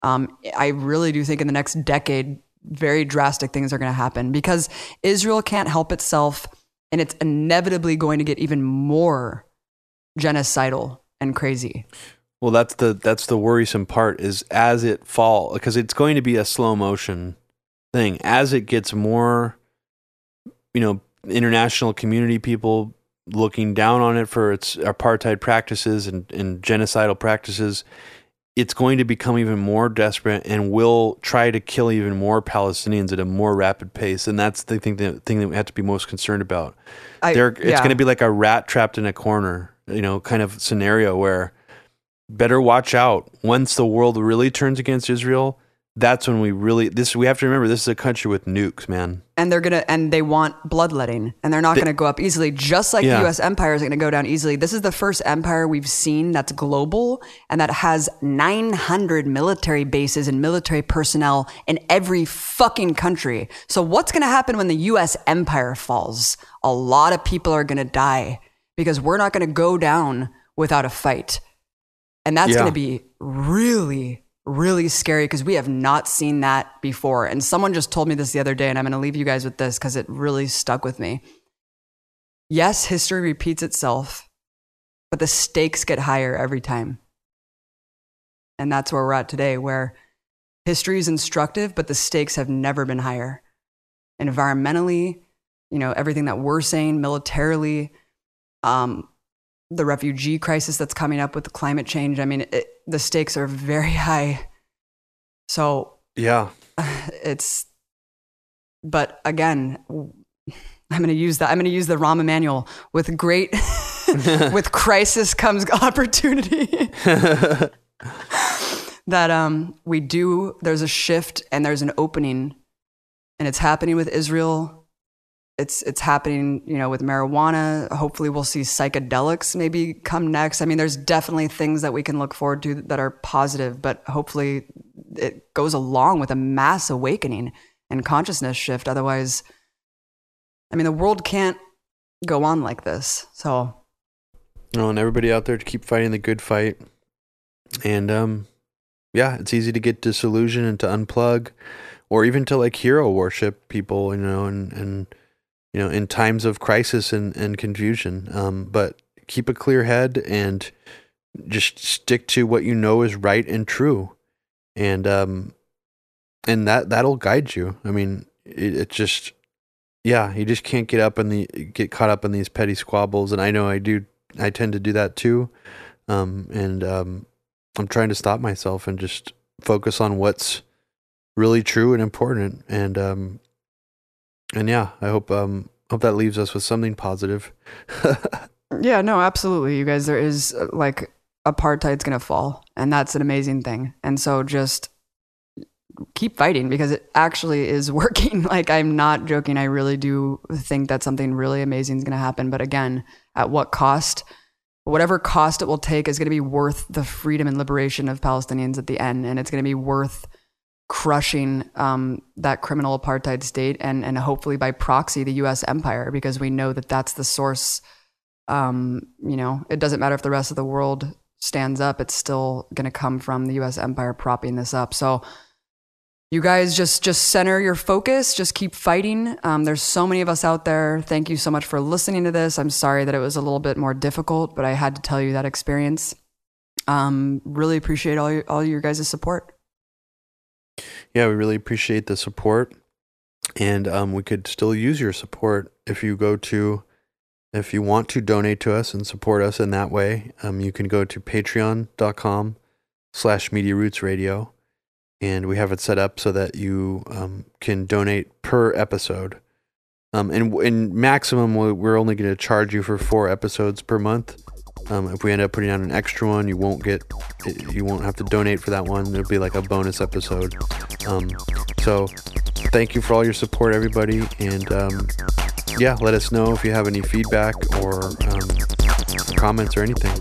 Um, I really do think in the next decade, very drastic things are going to happen because Israel can't help itself and it's inevitably going to get even more genocidal and crazy. Well, that's the that's the worrisome part is as it fall because it's going to be a slow motion thing as it gets more you know international community people looking down on it for its apartheid practices and, and genocidal practices, it's going to become even more desperate and will try to kill even more Palestinians at a more rapid pace. And that's the thing, the thing that we have to be most concerned about. I, yeah. It's going to be like a rat trapped in a corner, you know, kind of scenario where better watch out. Once the world really turns against Israel, that's when we really this we have to remember this is a country with nukes, man. And they're gonna and they want bloodletting, and they're not they, gonna go up easily. Just like yeah. the U.S. empire is gonna go down easily. This is the first empire we've seen that's global and that has 900 military bases and military personnel in every fucking country. So what's gonna happen when the U.S. empire falls? A lot of people are gonna die because we're not gonna go down without a fight. And that's Yeah. going to be really, really scary because we have not seen that before. And someone just told me this the other day, and I'm going to leave you guys with this because it really stuck with me. Yes, history repeats itself, but the stakes get higher every time. And that's where we're at today, where history is instructive, but the stakes have never been higher. Environmentally, you know, everything that we're saying, militarily, um, the refugee crisis that's coming up with the climate change. I mean, it, the stakes are very high. So Yeah. it's, but again, I'm going to use that. I'm going to use the Rahm Emanuel with great, with crisis comes opportunity. that um, we do, there's a shift and there's an opening, and it's happening with Israel. It's it's happening, you know, with marijuana. Hopefully, we'll see psychedelics maybe come next. I mean, there's definitely things that we can look forward to that are positive, but hopefully, it goes along with a mass awakening and consciousness shift. Otherwise, I mean, the world can't go on like this. So Oh, and everybody out there to keep fighting the good fight. And um, yeah, it's easy to get disillusioned and to unplug, or even to like hero worship people, you know, and and you know, in times of crisis and and confusion. Um, but keep a clear head and just stick to what you know is right and true, and um, and that that'll guide you. I mean, it, it just. Yeah, you just can't get up in the get caught up in these petty squabbles, and I know I do I tend to do that too. Um, and um, I'm trying to stop myself and just focus on what's really true and important. And um, and yeah, I hope um, hope that leaves us with something positive. Yeah, no, absolutely. You guys, there is uh, like apartheid's going to fall, and that's an amazing thing. And so just keep fighting because it actually is working. Like, I'm not joking. I really do think that something really amazing is going to happen. But again, at what cost? Whatever cost it will take is going to be worth the freedom and liberation of Palestinians at the end. And it's going to be worth crushing um, that criminal apartheid state and, and hopefully by proxy the US empire because we know that that's the source um, you know, it doesn't matter if the rest of the world stands up, it's still going to come from the US empire propping this up. So you guys just just center your focus, just keep fighting. Um, there's so many of us out there. Thank you so much for listening to this. I'm sorry that it was a little bit more difficult, but I had to tell you that experience. Um, really appreciate all your, all your guys' support. Yeah, we really appreciate the support, and um, we could still use your support if you go to if you want to donate to us and support us in that way. Um, you can go to patreon.com slash media roots radio. And we have it set up so that you um, can donate per episode. Um, and in maximum we- we're only going to charge you for four episodes per month um, if we end up putting out an extra one you won't get you won't have to donate for that one. It'll be like a bonus episode. Um, so thank you for all your support everybody and um, yeah let us know if you have any feedback or um, comments or anything